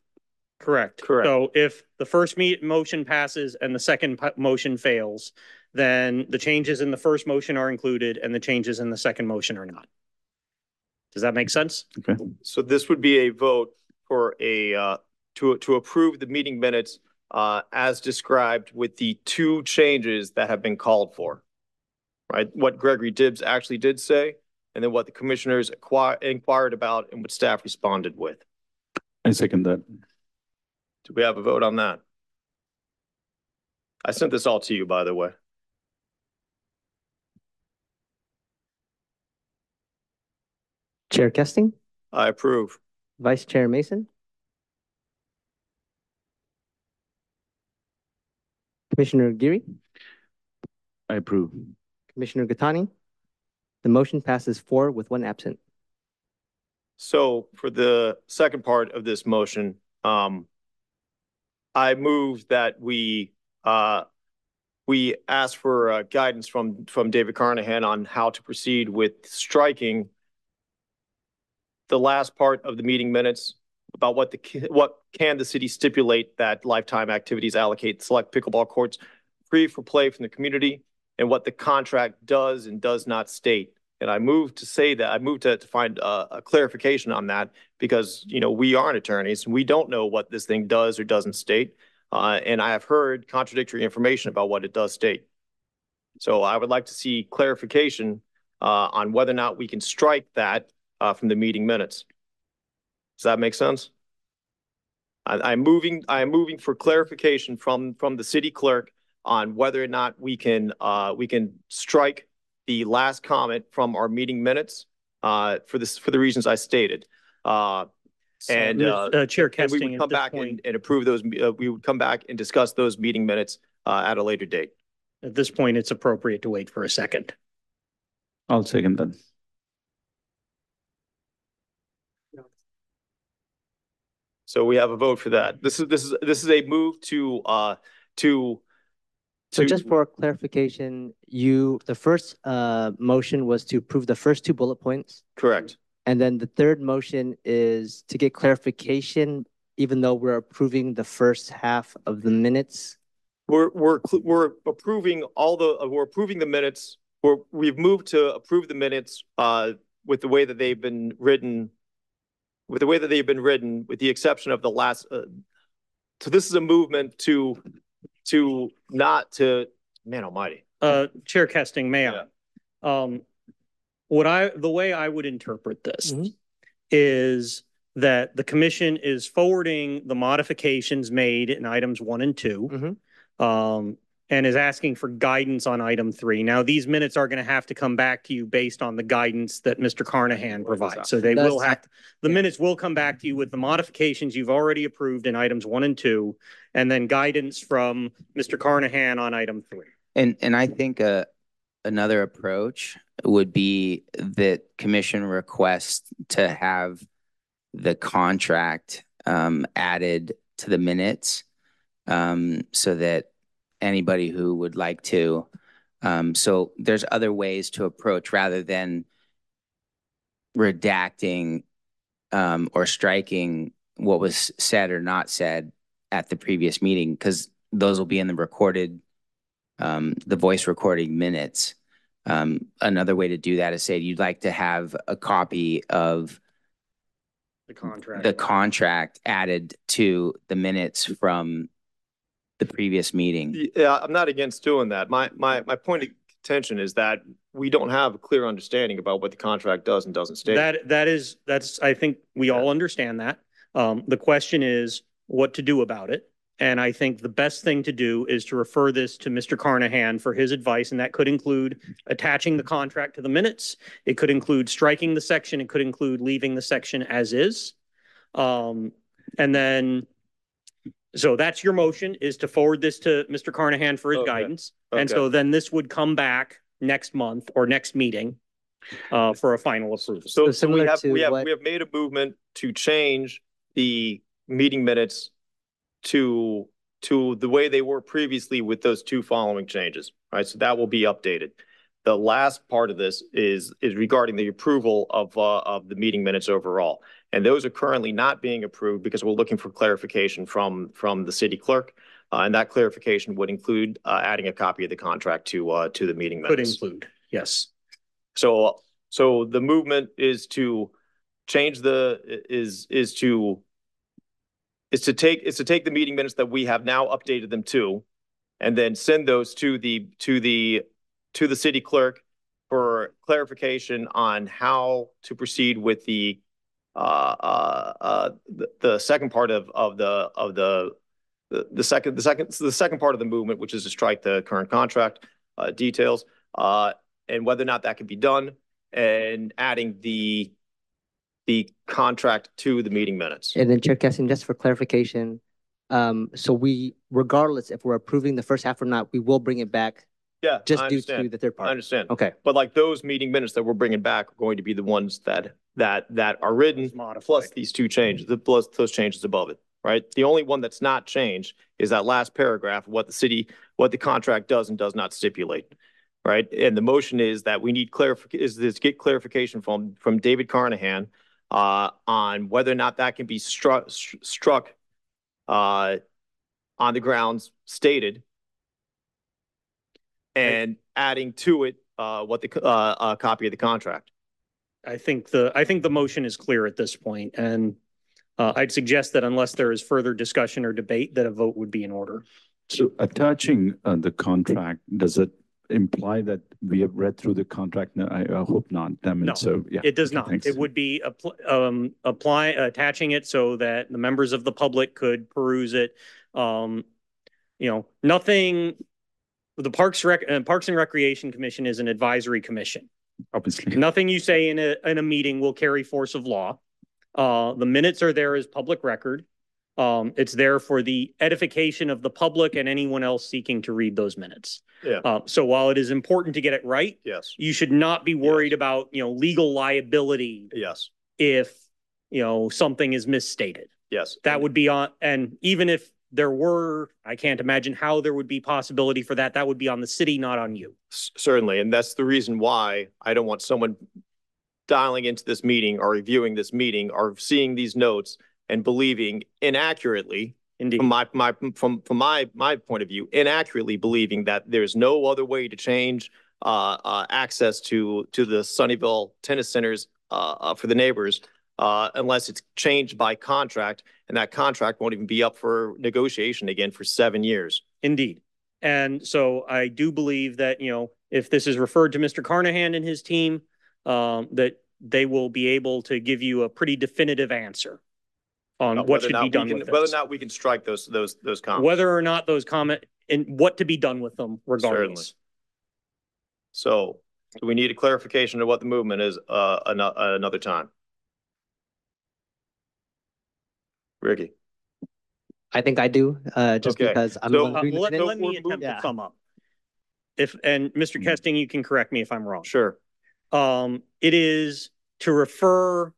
correct. Correct. So if the first meet, motion passes and the second po- motion fails, then the changes in the first motion are included and the changes in the second motion are not. Does that make sense? Okay, So this would be a vote for a, uh, to, to approve the meeting minutes uh, as described with the two changes that have been called for. Right? What Gregory Dibbs actually did say, and then what the commissioners acqui- inquired about and what staff responded with. I second that. Do we have a vote on that? I sent this all to you, by the way. Chair Kesting, I approve. Vice Chair Mason. Commissioner Geary, I approve. Commissioner Gatani. The motion passes four with one absent. So for the second part of this motion, um, I move that we, uh, we ask for uh, guidance from, from David Carnahan on how to proceed with striking the last part of the meeting minutes about what the, what can the city stipulate that lifetime activities allocate select pickleball courts free for play from the community and what the contract does and does not state. And I moved to say that, I moved to, to find a, a clarification on that because, you know, we aren't attorneys. We don't know what this thing does or doesn't state. Uh, and I have heard contradictory information about what it does state. So I would like to see clarification, uh, on whether or not we can strike that, from the meeting minutes. Does that make sense? I, I'm moving, I am moving for clarification from, from the city clerk on whether or not we can, uh, we can strike the last comment from our meeting minutes, uh, for this, for the reasons I stated. Uh, and, uh, Uh, Chair and we would come back and, point, and approve those, uh, we would come back and discuss those meeting minutes, uh, at a later date. at this point, it's appropriate to wait for a second. I'll second that. So we have a vote for that. This is, this is, this is a move to, uh, to. So to- just for clarification, you, the first uh motion was to approve the first two bullet points. Correct. And then the third motion is to get clarification, even though we're approving the first half of the minutes. We're, we're, we're approving all the, uh, we're approving the minutes. We're, we've moved to approve the minutes, uh, with the way that they've been written. With the way that they've been written, with the exception of the last, uh. So this is a movement to, to not to, man almighty. Uh, Chair Kesting, may I? Um, what I, the way I would interpret this Mhm. is that the commission is forwarding the modifications made in items one and two. Mhm. Um, and is asking for guidance on item three. Now, these minutes are going to have to come back to you based on the guidance that Mr. Carnahan provides. So they will That's- have, the minutes will come back to you with the modifications you've already approved in items one and two. And then guidance from Mr. Carnahan on item three. And, and I think, uh, another approach would be that commission request to have the contract, um, added to the minutes. Um, so that anybody who would like to, um, so there's other ways to approach rather than redacting um, or striking what was said or not said at the previous meeting, because those will be in the recorded, um, the voice recording minutes. Um, another way to do that is say you'd like to have a copy of The contract. the contract added to the minutes from the previous meeting. Yeah, I'm not against doing that. My, my, my point of contention is that we don't have a clear understanding about what the contract does and doesn't state. That, that is, that's, I think we all understand that. Um, the question is what to do about it. And I think the best thing to do is to refer this to Mr. Carnahan for his advice, and that could include attaching the contract to the minutes. It could include striking the section. It could include leaving the section as is. Um, and then, so that's your motion is to forward this to Mr. Carnahan for his Okay. guidance. And Okay. so then this would come back next month or next meeting uh, for a final approval. So, So so we similar have, to we have, what- we have made a movement to change the meeting minutes to, to the way they were previously with those two following changes, right? So that will be updated. The last part of this is, is regarding the approval of, uh, of the meeting minutes overall. And those are currently not being approved because we're looking for clarification from, from the city clerk. Uh, and that clarification would include, uh, adding a copy of the contract to, uh, to the meeting minutes. Could include, yes. So, so the movement is to change the, is, is to, is to take, is to take the meeting minutes that we have now updated them to, and then send those to the, to the, to the city clerk for clarification on how to proceed with the, uh, uh, uh, the, second part of, the, movement, which is to strike the current contract, uh, details, uh, and whether or not that can be done and adding the contract to the meeting minutes. And then Chair Kesting, just for clarification, um, so we, regardless if we're approving the first half or not, we will bring it back Yeah, just I due to understand. the third I part. understand. Okay. But like those meeting minutes that we're bringing back are going to be the ones that that that are written plus these two changes, the plus those changes above it, right? The only one that's not changed is that last paragraph, what the city, what the contract does and does not stipulate. Right? And the motion is that we need clarification, is this get clarification from from David Carnahan uh on whether or not that can be struck struck uh on the grounds stated and adding to it uh what the uh a copy of the contract. I think the, I think the motion is clear at this point, and uh, I'd suggest that unless there is further discussion or debate, that a vote would be in order. So attaching uh, the contract, does it imply that we have read through the contract? No, I, I hope not. I mean, No, so, yeah. It does not. thanks. It would be appl- um, apply, attaching it so that the members of the public could peruse it. Um, you know, nothing, the Parks Rec, uh, Parks and Recreation Commission is an advisory commission. Obviously. Nothing you say in a, in a meeting will carry force of law. Uh, the minutes are there as public record. Um, it's there for the edification of the public and anyone else seeking to read those minutes. Yeah. Uh, so while it is important to get it right, Yes, you should not be worried about, you know, legal liability yes, if, you know, something is misstated. yes. That would be on, and even if there were, I can't imagine how there would be possibility for that. That would be on the city, not on you. C- Certainly, and that's the reason why I don't want someone dialing into this meeting or reviewing this meeting or seeing these notes and believing inaccurately, Indeed. from my, my, from, from my, my point of view, inaccurately believing that there's no other way to change uh, uh, access to, to the Sunnyvale tennis centers uh, uh, for the neighbors uh, unless it's changed by contract, and that contract won't even be up for negotiation again for seven years. Indeed. And so I do believe that, you know, if this is referred to Mr. Carnahan and his team, um, that they will be able to give you a pretty definitive answer on Uh, what should be done can- with Whether or not we can strike those, those, those comments. Whether or not those comment and what to be done with them regardless. So do we need a clarification of what the movement is, uh, ano- another time? Ricky, I think I do, uh, just Okay. because I'm. So- the one Uh, doing let, let me we're attempt to Yeah. sum up. If, and Mr. Mhm. Kesting, you can correct me if I'm wrong. sure, Um, it is to refer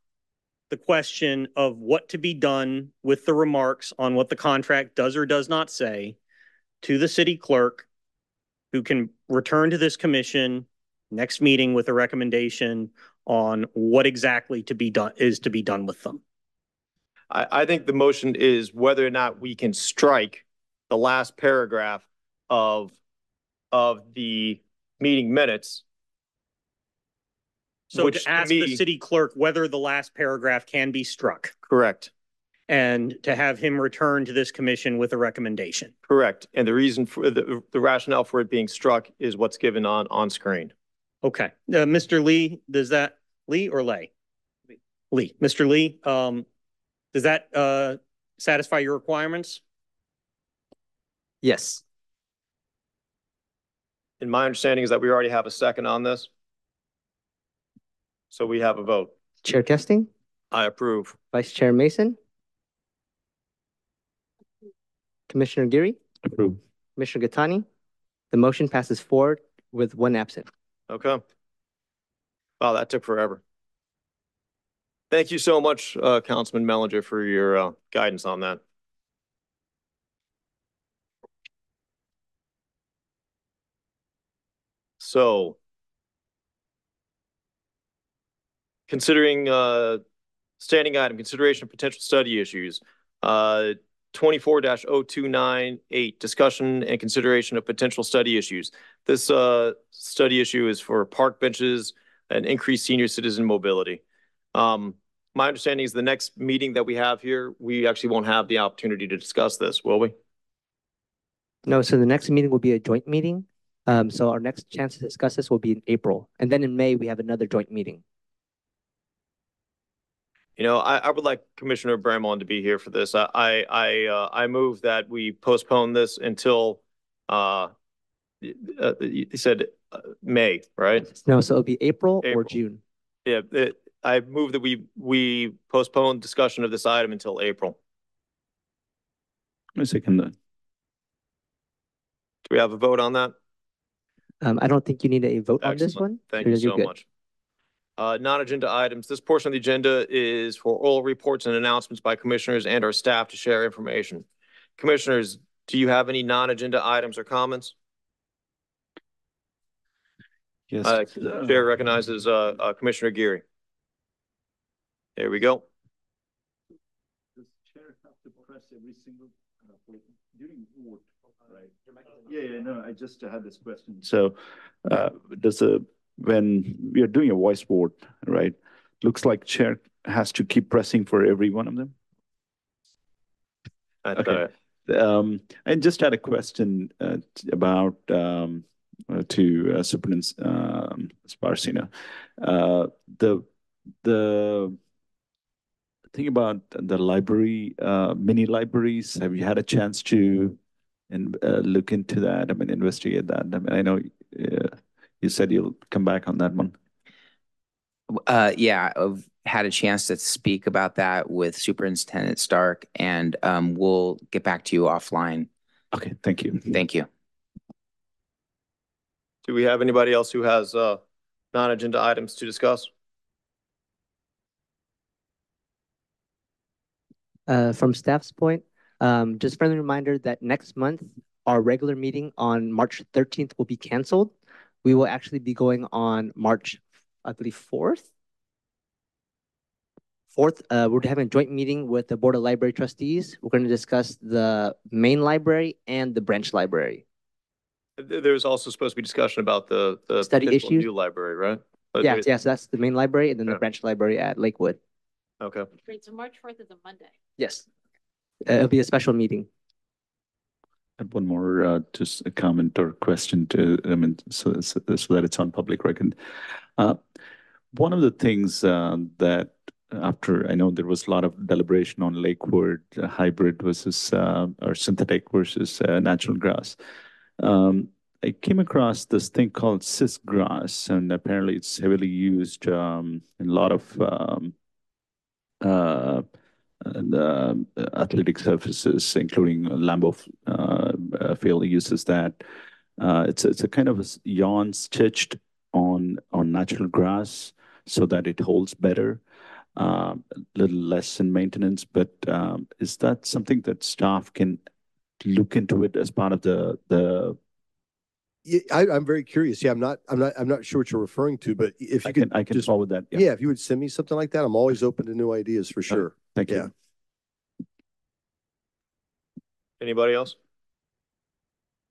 the question of what to be done with the remarks on what the contract does or does not say to the city clerk, who can return to this commission next meeting with a recommendation on what exactly to be done, is to be done with them. I, I think the motion is whether or not we can strike the last paragraph of, of the meeting minutes. So Which to to ask the city clerk whether the last paragraph can be struck Correct, and to have him return to this commission with a recommendation. correct. And the reason for, the, the rationale for it being struck is what's given on, on screen. Okay, uh, Mr. Lee, does that, Lee or Lay? Lee, Mr. Lee, um, does that, uh, satisfy your requirements? Yes. And my understanding is that we already have a second on this. So we have a vote. Chair Kesting, I approve. Vice Chair Mason, Commissioner Geary, Approve. Commissioner Gattani. The motion passes forward with one absent. Okay. Wow, that took forever. Thank you so much, uh, Councilman Mehlinger, for your, uh, guidance on that. So considering, uh, standing item, consideration of potential study issues, uh, twenty-four 298 discussion and consideration of potential study issues. This uh, study issue is for park benches and increased senior citizen mobility. Um, My understanding is the next meeting that we have here, we actually won't have the opportunity to discuss this, will we? No, so the next meeting will be a joint meeting. Um, so our next chance to discuss this will be in April. And then in May, we have another joint meeting. You know, I, I would like Commissioner Bramon to be here for this. I, I, I, uh, I move that we postpone this until, uh, uh, you said, uh, May, right? No, so it'll be April or June. Yeah, it, I move that we, we postpone discussion of this item until April. I second that. Do we have a vote on that? Um, I don't think you need a vote on this Excellent. one. Thank so you you're so good. much. Uh, non-agenda items. This portion of the agenda is for oral reports and announcements by commissioners and our staff to share information. Commissioners, do you have any non-agenda items or comments? Yes. Uh, Chair recognizes, uh, uh, Commissioner Geary. There we go. Does chair have to press every single, uh, during vote, right? Yeah, yeah, no, I just had this question. So, uh, does a, when we are doing a voice vote, right? Looks like chair has to keep pressing for every one of them? At, Okay. Um, I just had a question, uh, about, um, uh, to uh, Superintendent, um, Sparsino. Uh, the, the thing about the library, uh, mini libraries, have you had a chance to and, uh, look into that? I mean, investigate that? I mean, I know, uh, you said you'll come back on that one. Uh, yeah, I've had a chance to speak about that with Superintendent Stark and, um, we'll get back to you offline. Okay, thank you. Thank you. Do we have anybody else who has, uh, non-agenda items to discuss? Uh, from staff's point, um, just friendly reminder that next month, our regular meeting on March thirteenth will be canceled. We will actually be going on March, I believe, fourth. Fourth, uh, we're having a joint meeting with the Board of Library Trustees. We're going to discuss the main library and the branch library. There- There's also supposed to be discussion about the, the Study issues? new library, right? But Yeah, yes, that's the main library and then the branch library at Lakewood. Okay. Great, so March fourth is a Monday. Yes. Uh, It'll be a special meeting. And one more, uh, just a comment or question to, I mean, so, so so that it's on public record. Uh, one of the things, uh, that after, I know there was a lot of deliberation on Lakewood uh, hybrid versus, uh, or synthetic versus, uh, natural grass. Um, I came across this thing called SISGrass and apparently it's heavily used, um, in a lot of, um, uh, and, uh, athletic surfaces, including Lambeau uh, Field uses that. Uh, it's it's a kind of a yarn stitched on on natural grass so that it holds better. Um, a little less in maintenance, but um, is that something that staff can look into it as part of the the I, I'm very curious. Yeah, I'm not, I'm not, I'm not sure what you're referring to, but if I you can, could I can just, forward that. yeah, if you would send me something like that, I'm always open to new ideas for sure. Thank yeah. you. Anybody else?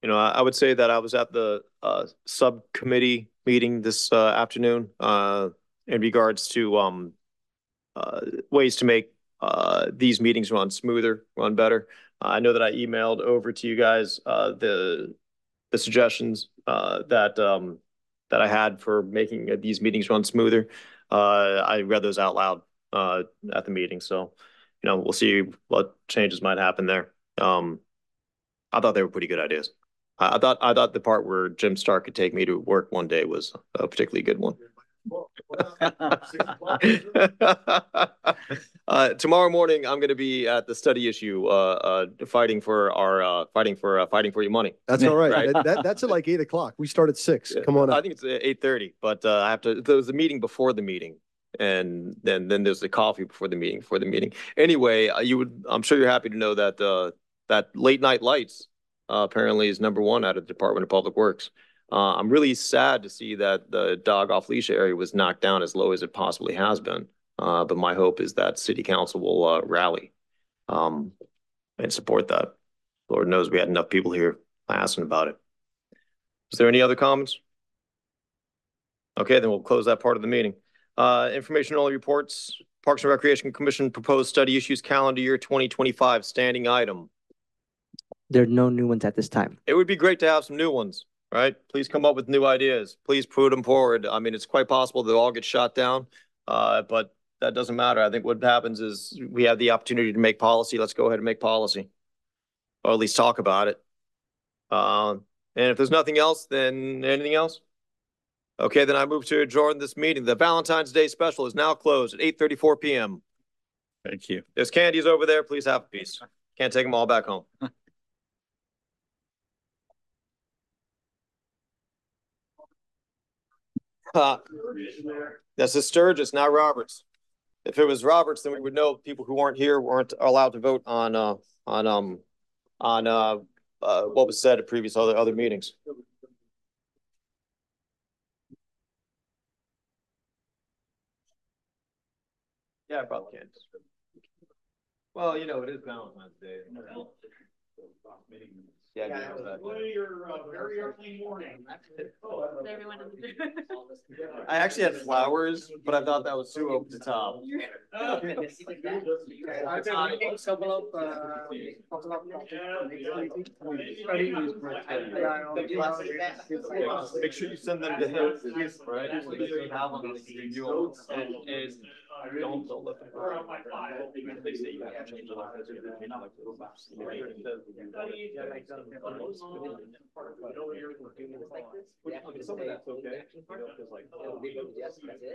You know, I, I would say that I was at the, uh, subcommittee meeting this, uh, afternoon, uh, in regards to, um, uh, ways to make, uh, these meetings run smoother, run better. I know that I emailed over to you guys, uh, the, the suggestions, uh, that, um, that I had for making uh, these meetings run smoother. Uh, I read those out loud, uh, at the meeting, so, you know, we'll see what changes might happen there. Um, I thought they were pretty good ideas. I, I thought, I thought the part where Jim Stark could take me to work one day was a particularly good one. Uh, tomorrow morning, I'm gonna be at the study issue, uh, uh, fighting for our, uh, fighting for, uh, fighting for your money. That's all right. Right. That, that- that's at like eight o'clock. We start at six. Come on I think it's eight thirty, but, uh, I have to, there was a meeting before the meeting. And then, then there's the coffee before the meeting, before the meeting. Anyway, uh, you would, I'm sure you're happy to know that, uh, that late night lights, uh, apparently is number one out of the Department of Public Works. Uh, I'm really sad to see that the dog off leash area was knocked down as low as it possibly has been. Uh, but my hope is that city council will, uh, rally, um, and support that. Lord knows we had enough people here asking about it. Is there any other comments? Okay, then we'll close that part of the meeting. Uh, information only reports, Parks and Recreation Commission proposed study issues calendar year twenty twenty-five, standing item. There are no new ones at this time. It would be great to have some new ones, right? Please come up with new ideas. Please put them forward. I mean, it's quite possible they'll all get shot down. Uh, but that doesn't matter. I think what happens is we have the opportunity to make policy. Let's go ahead and make policy. Or at least talk about it. Um, and if there's nothing else, then anything else? Okay, then I move to adjourn this meeting. The Valentine's Day special is now closed at eight thirty-four PM. Thank you. There's candies over there. Please have a piece. Can't take them all back home. That's a Sturgis, not Roberts. If it was Roberts, then we would know people who weren't here weren't allowed to vote on, uh, on, um, on, uh, uh, what was said at previous other, other meetings. Yeah, I probably can't. Well, you know, it is Valentine's Day. Yeah. I guess that. I actually had flowers, but I thought that was too over the top. Make sure you send them to him, right? So that you have them, review them, and, and don't, don't let them. They say you have to change the language. Some of that's okay. you know, 'cause like, oh,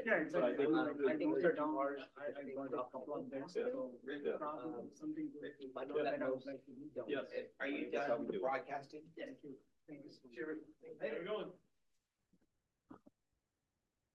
Yeah, But I think- I think they're down, I, I got a couple of them, so. Yeah. um, Something. I know that I would like to do. Yes. Are you done broadcasting? Thank you. Thank you.